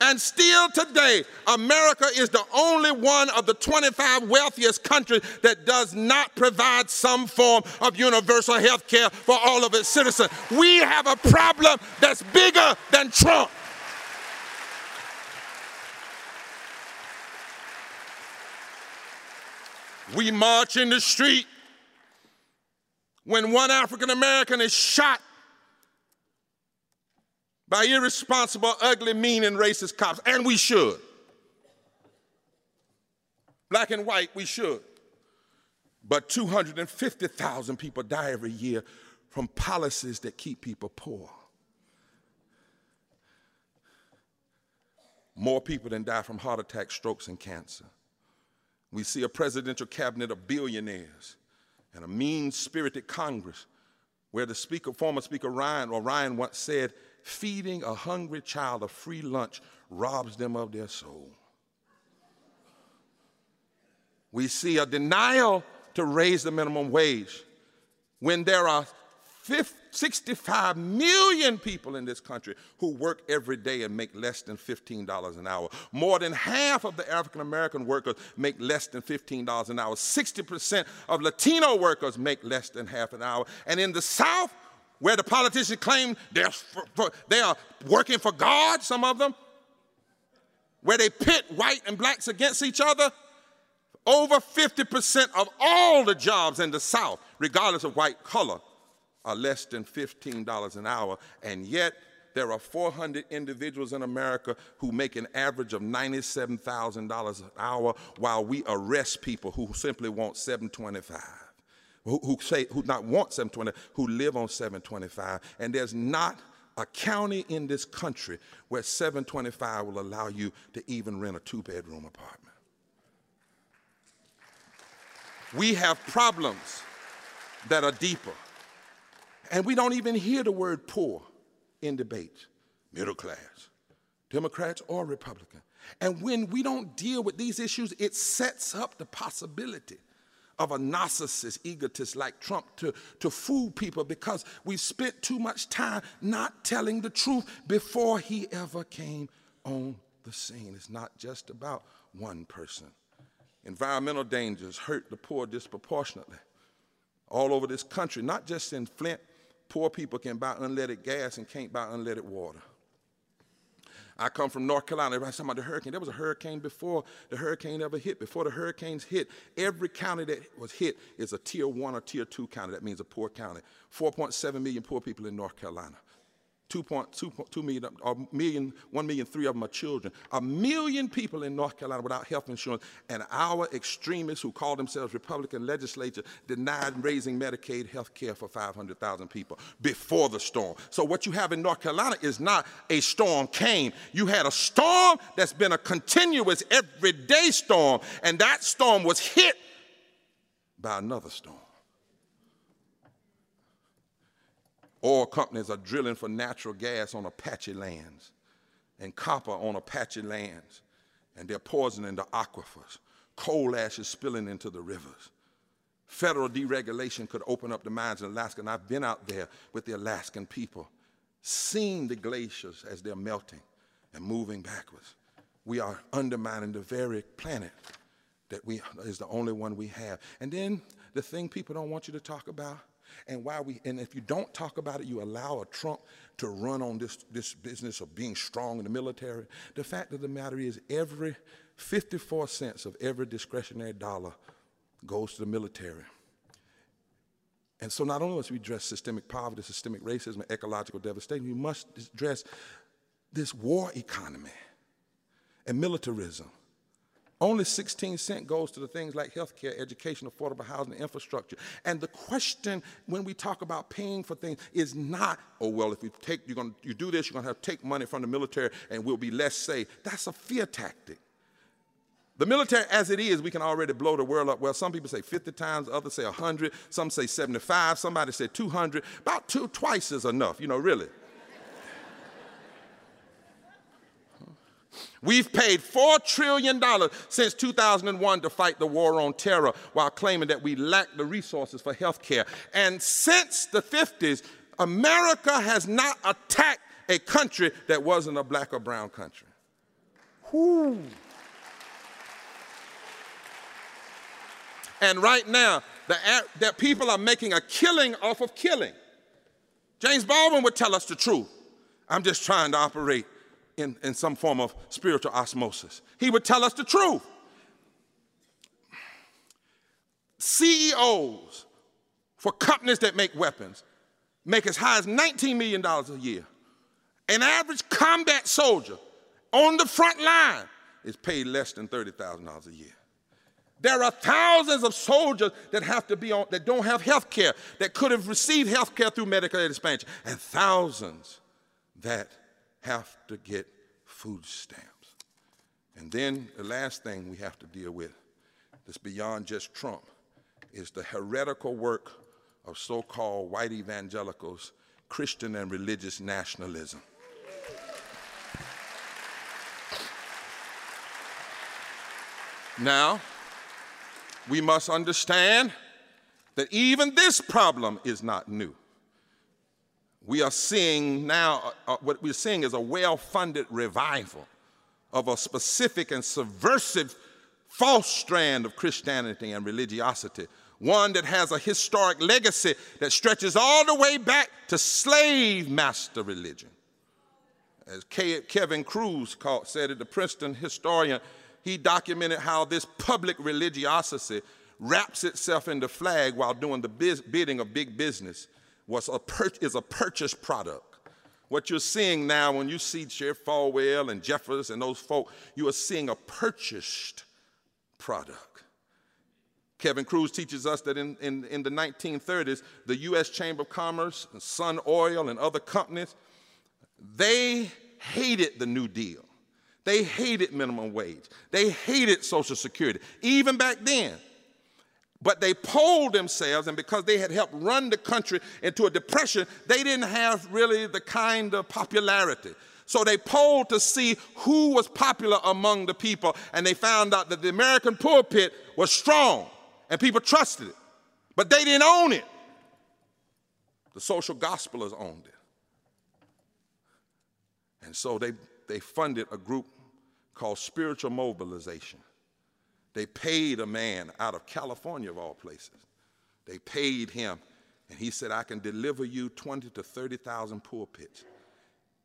And still today, America is the only one of the 25 wealthiest countries that does not provide some form of universal health care for all of its citizens. We have a problem that's bigger than Trump. We march in the street when one African American is shot by irresponsible, ugly, mean, and racist cops, and we should. Black and white, we should. But 250,000 people die every year from policies that keep people poor. More people than die from heart attacks, strokes, and cancer. We see a presidential cabinet of billionaires and a mean spirited Congress where the speaker, former Speaker Ryan, or Ryan once said, feeding a hungry child a free lunch robs them of their soul. We see a denial to raise the minimum wage when there are 65 million people in this country who work every day and make less than $15 an hour. More than half of the African American workers make less than $15 an hour. 60% of Latino workers make less than half an hour. And in the South, where the politicians claim they're for, for, they are working for God, some of them, where they pit white and blacks against each other, over 50% of all the jobs in the South, regardless of white color, are less than $15 an hour. And yet, there are 400 individuals in America who make an average of $97,000 an hour while we arrest people who simply want 725 who, who say who not want 720 who live on 725 and there's not a county in this country where 725 will allow you to even rent a two bedroom apartment we have problems that are deeper. And we don't even hear the word poor in debates, middle class, Democrats or Republican. And when we don't deal with these issues, it sets up the possibility of a narcissist, egotist like Trump to, to fool people because we've spent too much time not telling the truth before he ever came on the scene. It's not just about one person. Environmental dangers hurt the poor disproportionately. All over this country, not just in Flint, poor people can buy unleaded gas and can't buy unleaded water. I come from North Carolina. Everybody's talking about the hurricane. There was a hurricane before the hurricane ever hit. Before the hurricanes hit, every county that was hit is a tier one or tier two county. That means a poor county. 4.7 million poor people in North Carolina. 2.2 million, or million, 1 million, three of them are children. A million people in North Carolina without health insurance, and our extremists who call themselves Republican legislature denied raising Medicaid health care for 500,000 people before the storm. So, what you have in North Carolina is not a storm came. You had a storm that's been a continuous, everyday storm, and that storm was hit by another storm. Oil companies are drilling for natural gas on Apache lands and copper on Apache lands, and they're poisoning the aquifers. Coal ash is spilling into the rivers. Federal deregulation could open up the mines in Alaska, and I've been out there with the Alaskan people, seeing the glaciers as they're melting and moving backwards. We are undermining the very planet that we, is the only one we have. And then the thing people don't want you to talk about and why we and if you don't talk about it, you allow a Trump to run on this, this business of being strong in the military. The fact of the matter is every 54 cents of every discretionary dollar goes to the military. And so not only must we address systemic poverty, systemic racism, ecological devastation, we must address this war economy and militarism only 16 cents goes to the things like healthcare, education, affordable housing, infrastructure. And the question when we talk about paying for things is not, oh well, if you take you're gonna you do this, you're gonna have to take money from the military and we'll be less safe. That's a fear tactic. The military, as it is, we can already blow the world up. Well, some people say 50 times, others say 100, some say 75, somebody said 200. About two, twice is enough, you know, really. We've paid $4 trillion since 2001 to fight the war on terror while claiming that we lack the resources for health care. And since the 50s, America has not attacked a country that wasn't a black or brown country. Whew. And right now, the, that people are making a killing off of killing. James Baldwin would tell us the truth. I'm just trying to operate in, in some form of spiritual osmosis. He would tell us the truth. CEOs for companies that make weapons make as high as $19 million a year. An average combat soldier on the front line is paid less than $30,000 a year. There are thousands of soldiers that have to be on that don't have health care, that could have received health care through Medicare expansion, and thousands that have to get food stamps. And then the last thing we have to deal with that's beyond just Trump is the heretical work of so called white evangelicals, Christian and religious nationalism. Now, we must understand that even this problem is not new. We are seeing now, uh, uh what we're seeing is a well funded revival of a specific and subversive false strand of Christianity and religiosity, one that has a historic legacy that stretches all the way back to slave master religion. As Kevin Kruse said it, the Princeton historian, he documented how this public religiosity wraps itself in the flag while doing the bidding of big business was a is a purchased product. What you're seeing now when you see Sheriff Falwell and Jeffress and those folk, you are seeing a purchased product. Kevin Kruse teaches us that in, in, in the 1930s, the U.S. Chamber of Commerce, and Sun Oil, and other companies, they hated the New Deal. They hated minimum wage. They hated Social Security, even back then. But they polled themselves, and because they had helped run the country into a depression, they didn't have really the kind of popularity. So they polled to see who was popular among the people, and they found out that the American pulpit was strong, and people trusted it. But they didn't own it. The social gospelers owned it. And so they, they funded a group called Spiritual Mobilization. They paid a man out of California, of all places. They paid him, and he said, I can deliver you 20 to 30,000 pulpits.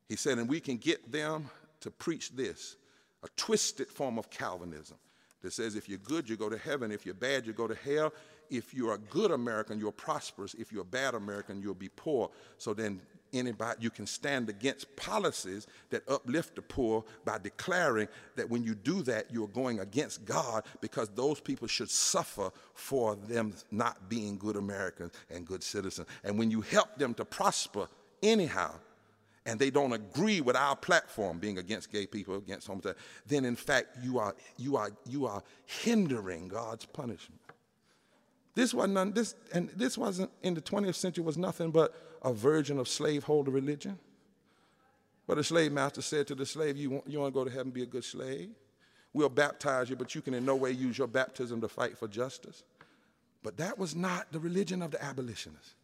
He said, and we can get them to preach this a twisted form of Calvinism that says if you're good, you go to heaven. If you're bad, you go to hell. If you're a good American, you're prosperous. If you're a bad American, you'll be poor. So then anybody you can stand against policies that uplift the poor by declaring that when you do that you're going against God because those people should suffer for them not being good Americans and good citizens and when you help them to prosper anyhow and they don't agree with our platform being against gay people against homosexuals then in fact you are you are you are hindering God's punishment this wasn't this and this wasn't in the 20th century was nothing but a version of slaveholder religion. But the slave master said to the slave, You want, you want to go to heaven, be a good slave? We'll baptize you, but you can in no way use your baptism to fight for justice. But that was not the religion of the abolitionists.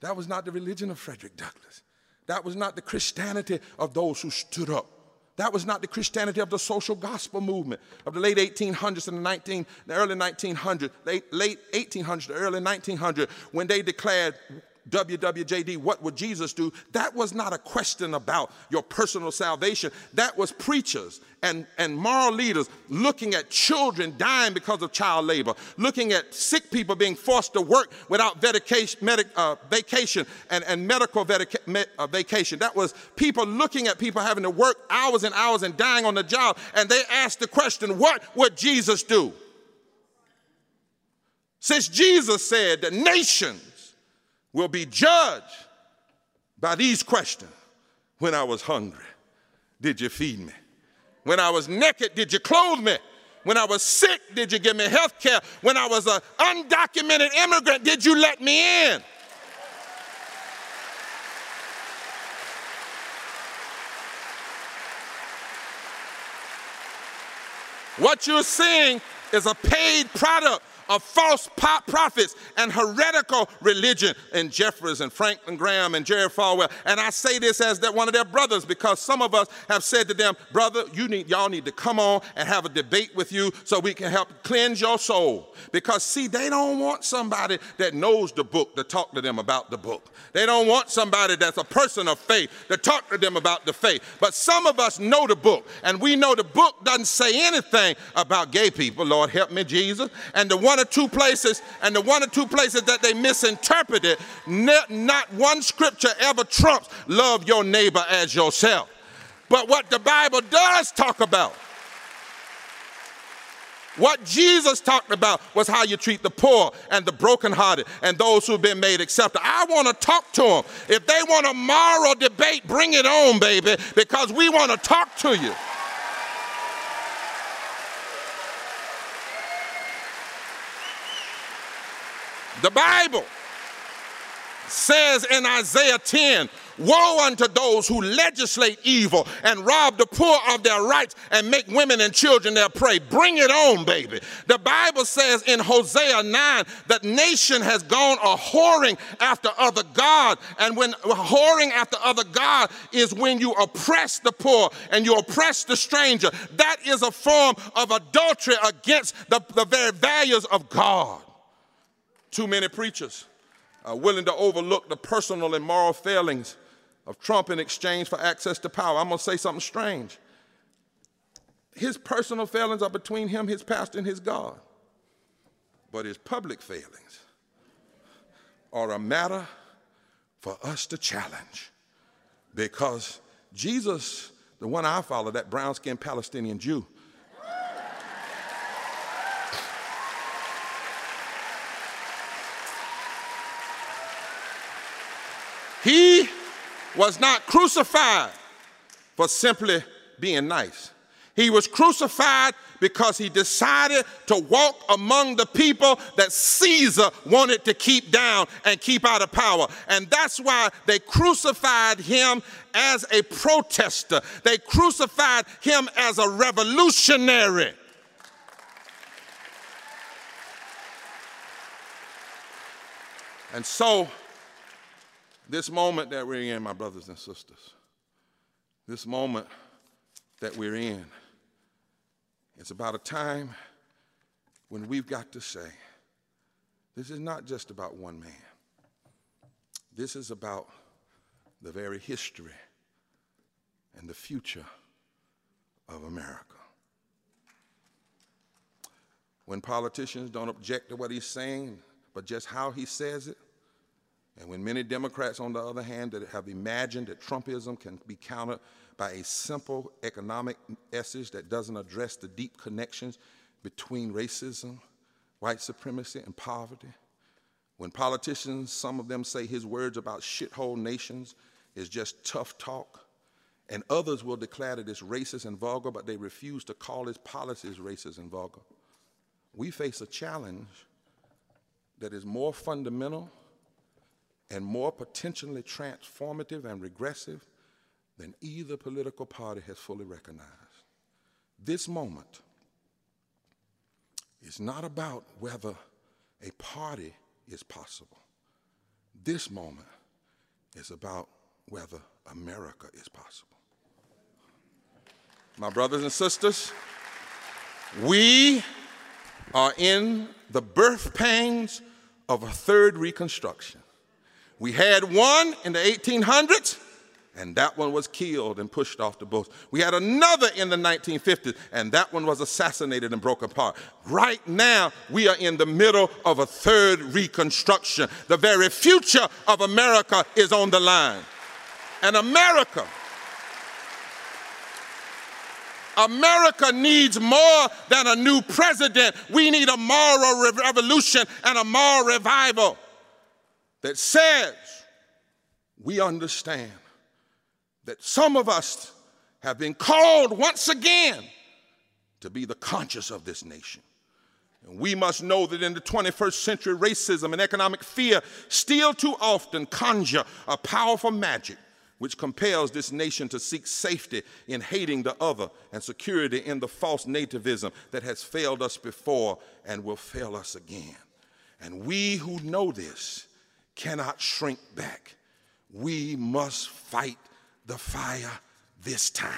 That was not the religion of Frederick Douglass. That was not the Christianity of those who stood up. That was not the Christianity of the social gospel movement of the late 1800s and the, 19, the early 1900s, late, late 1800s, the early 1900s, when they declared WWJD, what would Jesus do? That was not a question about your personal salvation. That was preachers and, and moral leaders looking at children dying because of child labor, looking at sick people being forced to work without vacation, medic, uh, vacation and, and medical medica, uh, vacation. That was people looking at people having to work hours and hours and dying on the job. And they asked the question, what would Jesus do? Since Jesus said the nations will be judged by these questions. When I was hungry, did you feed me? When I was naked, did you clothe me? When I was sick, did you give me health care? When I was an undocumented immigrant, did you let me in? What you're seeing is a paid product of false prophets and heretical religion in Jeffress and Franklin Graham and Jerry Falwell. And I say this as that one of their brothers because some of us have said to them, brother, you need y'all need to come on and have a debate with you so we can help cleanse your soul. Because see, they don't want somebody that knows the book to talk to them about the book. They don't want somebody that's a person of faith to talk to them about the faith. But some of us know the book, and we know the book doesn't say anything about gay people. Lord help me, Jesus. And the one one or two places, and the one or two places that they misinterpreted, not one scripture ever trumps love your neighbor as yourself. But what the Bible does talk about, what Jesus talked about was how you treat the poor and the brokenhearted and those who've been made acceptable. I want to talk to them. If they want a moral debate, bring it on, baby, because we want to talk to you. The Bible says in Isaiah 10, Woe unto those who legislate evil and rob the poor of their rights and make women and children their prey. Bring it on, baby. The Bible says in Hosea 9 that nation has gone a whoring after other God. And when whoring after other God is when you oppress the poor and you oppress the stranger. That is a form of adultery against the, the very values of God. Too many preachers are willing to overlook the personal and moral failings of Trump in exchange for access to power. I'm going to say something strange. His personal failings are between him, his pastor, and his God. But his public failings are a matter for us to challenge. Because Jesus, the one I follow, that brown skinned Palestinian Jew, He was not crucified for simply being nice. He was crucified because he decided to walk among the people that Caesar wanted to keep down and keep out of power. And that's why they crucified him as a protester, they crucified him as a revolutionary. And so, this moment that we're in, my brothers and sisters, this moment that we're in, it's about a time when we've got to say, this is not just about one man. This is about the very history and the future of America. When politicians don't object to what he's saying, but just how he says it, and when many Democrats, on the other hand, that have imagined that Trumpism can be countered by a simple economic message that doesn't address the deep connections between racism, white supremacy, and poverty, when politicians, some of them say his words about shithole nations is just tough talk, and others will declare that it's racist and vulgar, but they refuse to call his policies racist and vulgar. We face a challenge that is more fundamental and more potentially transformative and regressive than either political party has fully recognized. This moment is not about whether a party is possible. This moment is about whether America is possible. My brothers and sisters, we are in the birth pangs of a third Reconstruction. We had one in the 1800s, and that one was killed and pushed off the boat. We had another in the 1950s, and that one was assassinated and broke apart. Right now, we are in the middle of a third reconstruction. The very future of America is on the line. And America, America needs more than a new president. We need a moral revolution and a moral revival that says we understand that some of us have been called once again to be the conscience of this nation. And we must know that in the 21st century, racism and economic fear still too often conjure a powerful magic which compels this nation to seek safety in hating the other and security in the false nativism that has failed us before and will fail us again. And we who know this cannot shrink back. We must fight the fire this time.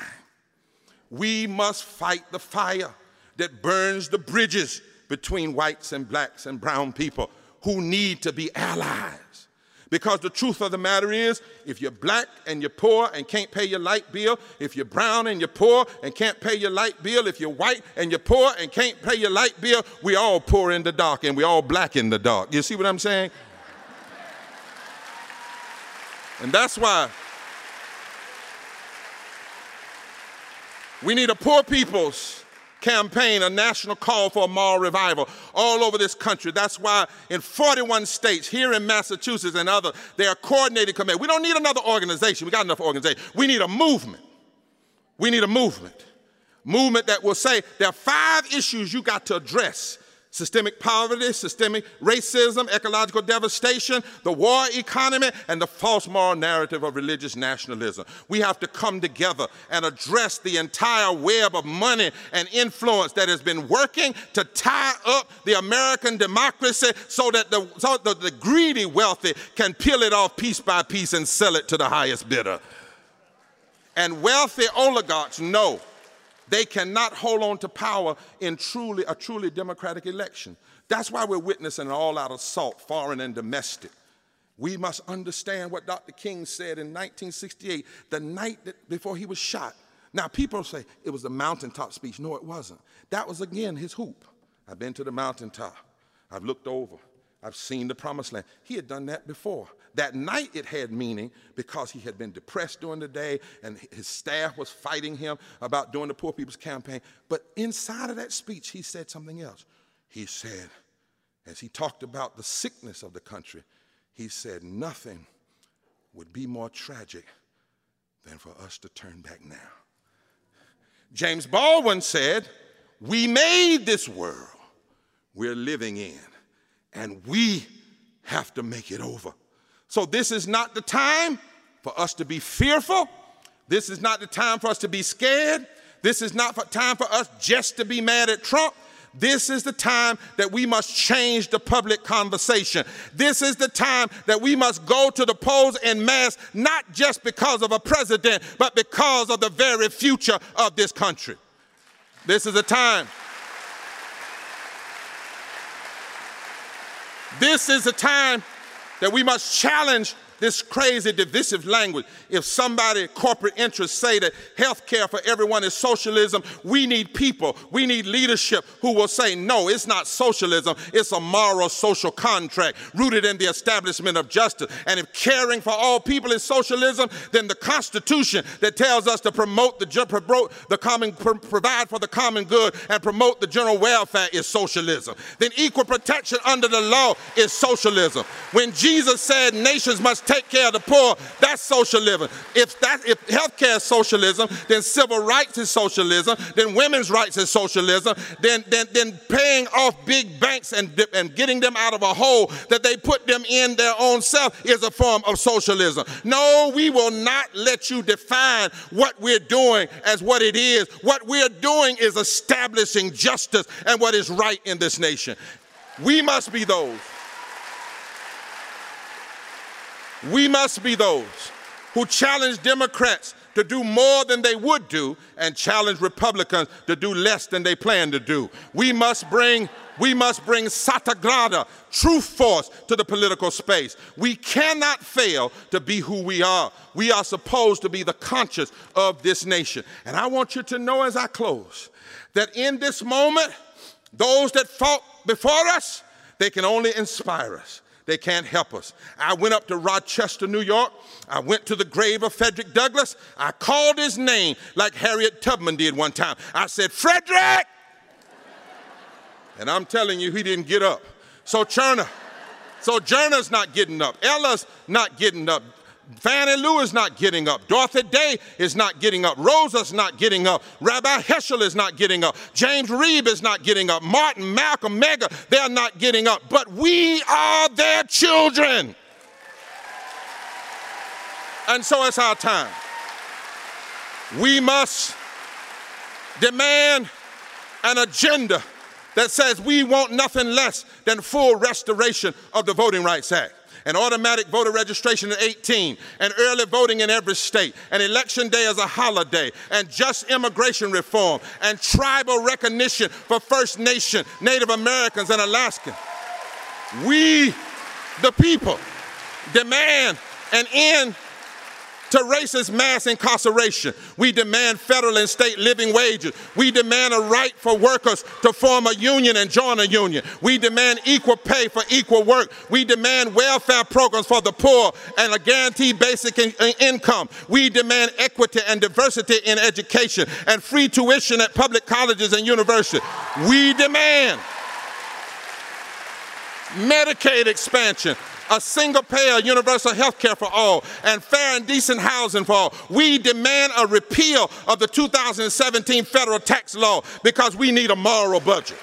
We must fight the fire that burns the bridges between whites and blacks and brown people who need to be allies. Because the truth of the matter is, if you're black and you're poor and can't pay your light bill, if you're brown and you're poor and can't pay your light bill, if you're white and you're poor and can't pay your light bill, we all poor in the dark and we all black in the dark. You see what I'm saying? And that's why we need a poor people's campaign, a national call for a moral revival all over this country. That's why in 41 states, here in Massachusetts and other, they are coordinated committee. We don't need another organization. We got enough organization. We need a movement. We need a movement. Movement that will say there are five issues you got to address systemic poverty, systemic racism, ecological devastation, the war economy, and the false moral narrative of religious nationalism. We have to come together and address the entire web of money and influence that has been working to tie up the American democracy so that the, so that the greedy wealthy can peel it off piece by piece and sell it to the highest bidder. And wealthy oligarchs know they cannot hold on to power in truly a truly democratic election. That's why we're witnessing an all-out assault, foreign and domestic. We must understand what Dr. King said in 1968, the night that, before he was shot. Now, people say it was a mountaintop speech. No, it wasn't. That was, again, his hoop. I've been to the mountaintop. I've looked over. I've seen the promised land. He had done that before. That night it had meaning because he had been depressed during the day and his staff was fighting him about doing the Poor People's Campaign. But inside of that speech, he said something else. He said, as he talked about the sickness of the country, he said, Nothing would be more tragic than for us to turn back now. James Baldwin said, We made this world we're living in, and we have to make it over. So, this is not the time for us to be fearful. This is not the time for us to be scared. This is not the time for us just to be mad at Trump. This is the time that we must change the public conversation. This is the time that we must go to the polls en masse, not just because of a president, but because of the very future of this country. This is a time. This is a time that we must challenge this crazy divisive language. If somebody, corporate interests, say that health care for everyone is socialism, we need people, we need leadership who will say, no, it's not socialism, it's a moral social contract rooted in the establishment of justice. And if caring for all people is socialism, then the Constitution that tells us to promote the, promote the common, provide for the common good and promote the general welfare is socialism. Then equal protection under the law is socialism. When Jesus said nations must take care of the poor, that's socialism. If that if healthcare is socialism, then civil rights is socialism, then women's rights is socialism, then then then paying off big banks and and getting them out of a hole that they put them in their own self is a form of socialism. No, we will not let you define what we're doing as what it is. What we're doing is establishing justice and what is right in this nation. We must be those we must be those who challenge Democrats to do more than they would do and challenge Republicans to do less than they plan to do. We must bring we must bring satyagraha, truth force, to the political space. We cannot fail to be who we are. We are supposed to be the conscience of this nation. And I want you to know as I close that in this moment, those that fought before us, they can only inspire us. They can't help us. I went up to Rochester, New York. I went to the grave of Frederick Douglass. I called his name like Harriet Tubman did one time. I said, Frederick! And I'm telling you, he didn't get up. So Cherna, Sojourner's not getting up. Ella's not getting up. Fannie Lou is not getting up. Dorothy Day is not getting up. Rosa's not getting up. Rabbi Heschel is not getting up. James Reeb is not getting up. Martin, Malcolm, Medgar, they're not getting up. But we are their children. And so it's our time. We must demand an agenda that says we want nothing less than full restoration of the Voting Rights Act and automatic voter registration at 18, and early voting in every state, and election day as a holiday, and just immigration reform, and tribal recognition for First Nation, Native Americans, and Alaskans. We, the people, demand an end to racist mass incarceration. We demand federal and state living wages. We demand a right for workers to form a union and join a union. We demand equal pay for equal work. We demand welfare programs for the poor and a guaranteed basic in income. We demand equity and diversity in education and free tuition at public colleges and universities. We demand Medicaid expansion, a single payer universal health care for all, and fair and decent housing for all. We demand a repeal of the 2017 federal tax law because we need a moral budget.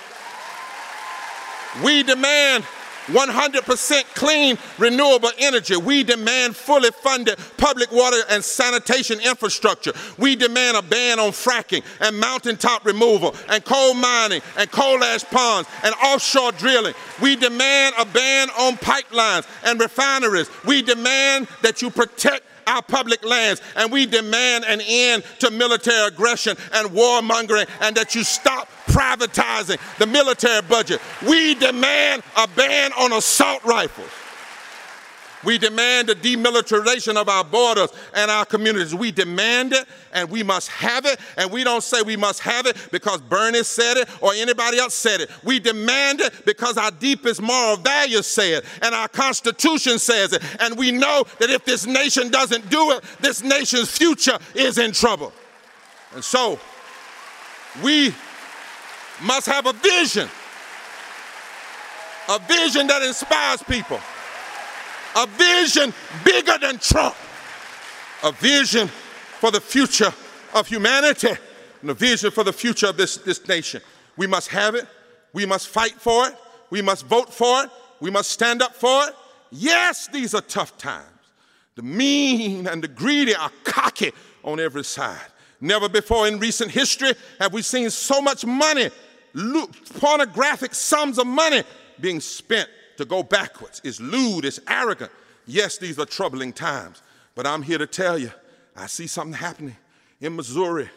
We demand 100% clean, renewable energy. We demand fully funded public water and sanitation infrastructure. We demand a ban on fracking and mountaintop removal and coal mining and coal ash ponds and offshore drilling. We demand a ban on pipelines and refineries. We demand that you protect our public lands, and we demand an end to military aggression and warmongering, and that you stop privatizing the military budget. We demand a ban on assault rifles. We demand the demilitarization of our borders and our communities. We demand it and we must have it. And we don't say we must have it because Bernie said it or anybody else said it. We demand it because our deepest moral values say it and our Constitution says it. And we know that if this nation doesn't do it, this nation's future is in trouble. And so we must have a vision, a vision that inspires people a vision bigger than Trump, a vision for the future of humanity, and a vision for the future of this, this nation. We must have it, we must fight for it, we must vote for it, we must stand up for it. Yes, these are tough times. The mean and the greedy are cocky on every side. Never before in recent history have we seen so much money, pornographic sums of money being spent to go backwards. It's lewd, it's arrogant. Yes, these are troubling times, but I'm here to tell you I see something happening. In Missouri,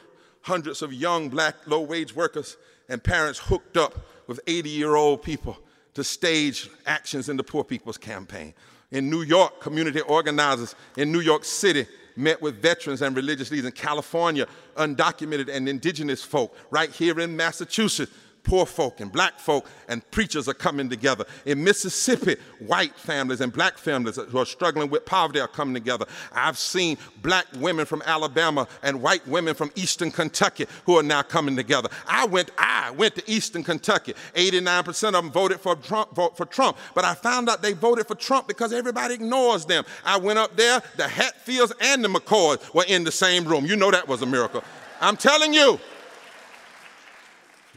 hundreds of young black low wage workers and parents hooked up with 80 year old people to stage actions in the Poor People's Campaign. In New York, community organizers in New York City met with veterans and religious leaders in California, undocumented and indigenous folk, right here in Massachusetts poor folk and black folk and preachers are coming together. In Mississippi, white families and black families who are struggling with poverty are coming together. I've seen black women from Alabama and white women from Eastern Kentucky who are now coming together. I went, I went to Eastern Kentucky. 89% of them voted for Trump, vote for Trump, but I found out they voted for Trump because everybody ignores them. I went up there, the Hatfields and the McCoys were in the same room. You know that was a miracle. I'm telling you.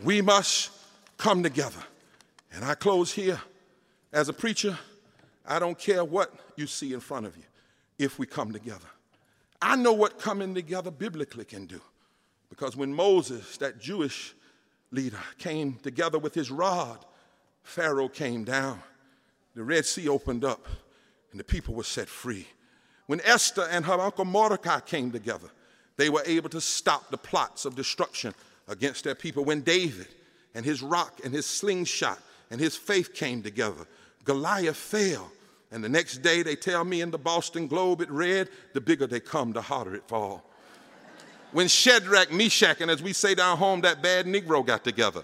We must come together. And I close here. As a preacher, I don't care what you see in front of you if we come together. I know what coming together biblically can do. Because when Moses, that Jewish leader, came together with his rod, Pharaoh came down, the Red Sea opened up, and the people were set free. When Esther and her uncle Mordecai came together, they were able to stop the plots of destruction against their people. When David and his rock and his slingshot and his faith came together, Goliath fell. And the next day, they tell me in the Boston Globe it read, the bigger they come, the harder it fall. when Shadrach, Meshach, and as we say down home, that bad Negro got together,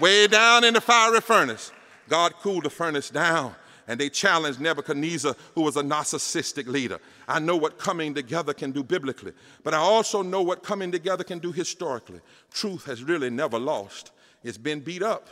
way down in the fiery furnace, God cooled the furnace down and they challenged Nebuchadnezzar, who was a narcissistic leader. I know what coming together can do biblically, but I also know what coming together can do historically. Truth has really never lost. It's been beat up,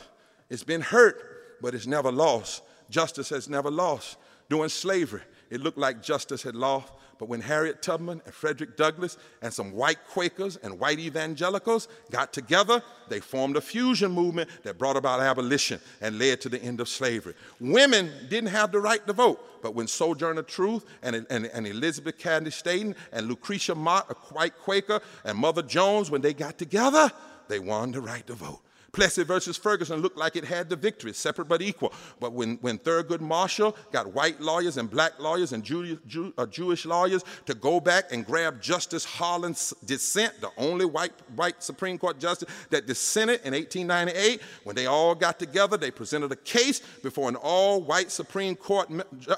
it's been hurt, but it's never lost. Justice has never lost. During slavery, it looked like justice had lost, but when Harriet Tubman and Frederick Douglass and some white Quakers and white evangelicals got together, they formed a fusion movement that brought about abolition and led to the end of slavery. Women didn't have the right to vote, but when Sojourner Truth and, and, and Elizabeth Cady Stanton and Lucretia Mott, a white Quaker, and Mother Jones, when they got together, they won the right to vote. Plessy versus Ferguson looked like it had the victory, separate but equal. But when, when Thurgood Marshall got white lawyers and black lawyers and Jew, Jew, uh, Jewish lawyers to go back and grab Justice Harlan's dissent, the only white, white Supreme Court justice that dissented in 1898, when they all got together, they presented a case before an all-white Supreme Court,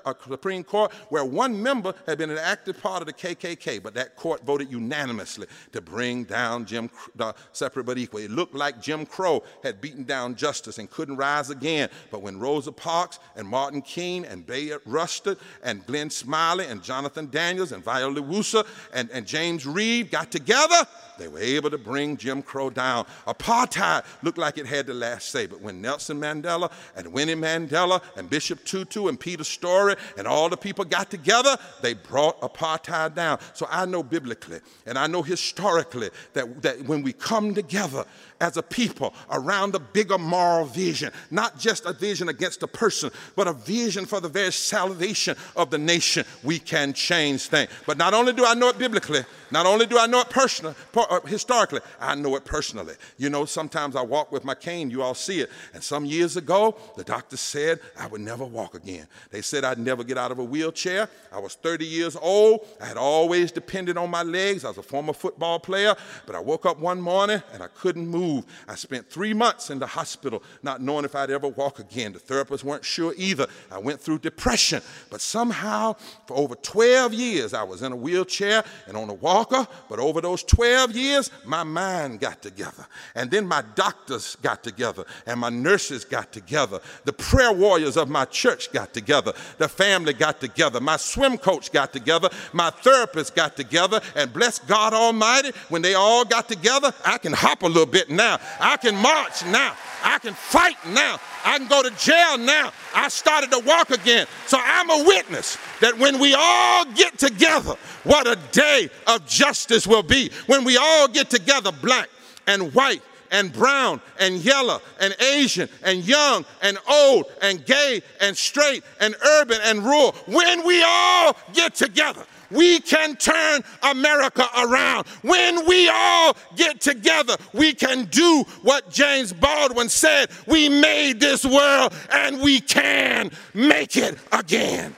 uh, Supreme Court where one member had been an active part of the KKK, but that court voted unanimously to bring down Jim, uh, separate but equal. It looked like Jim Crow had beaten down justice and couldn't rise again. But when Rosa Parks and Martin King and Bayard Rustin and Glenn Smiley and Jonathan Daniels and Viola Liuzzo and, and James Reeb got together, they were able to bring Jim Crow down. Apartheid looked like it had the last say, but when Nelson Mandela and Winnie Mandela and Bishop Tutu and Peter Storey and all the people got together, they brought apartheid down. So I know biblically and I know historically that, that when we come together as a people around a bigger moral vision, not just a vision against a person, but a vision for the very salvation of the nation, we can change things. But not only do I know it biblically, not only do I know it personally, uh, historically, I know it personally. You know, sometimes I walk with my cane, you all see it. And some years ago, the doctor said I would never walk again. They said I'd never get out of a wheelchair. I was 30 years old. I had always depended on my legs. I was a former football player, but I woke up one morning and I couldn't move. I spent three months in the hospital not knowing if I'd ever walk again. The therapists weren't sure either. I went through depression, but somehow for over 12 years I was in a wheelchair and on a walker, but over those 12 years, my mind got together. And then my doctors got together, and my nurses got together. The prayer warriors of my church got together. The family got together. My swim coach got together. My therapist got together. And bless God Almighty, when they all got together, I can hop a little bit now. I can march now. I can fight now. I can go to jail now. I started to walk again. So I'm a witness that when we all get together, what a day of justice will be. When we all get together, black and white and brown and yellow and Asian and young and old and gay and straight and urban and rural, when we all get together, we can turn America around. When we all get together, we can do what James Baldwin said we made this world and we can make it again.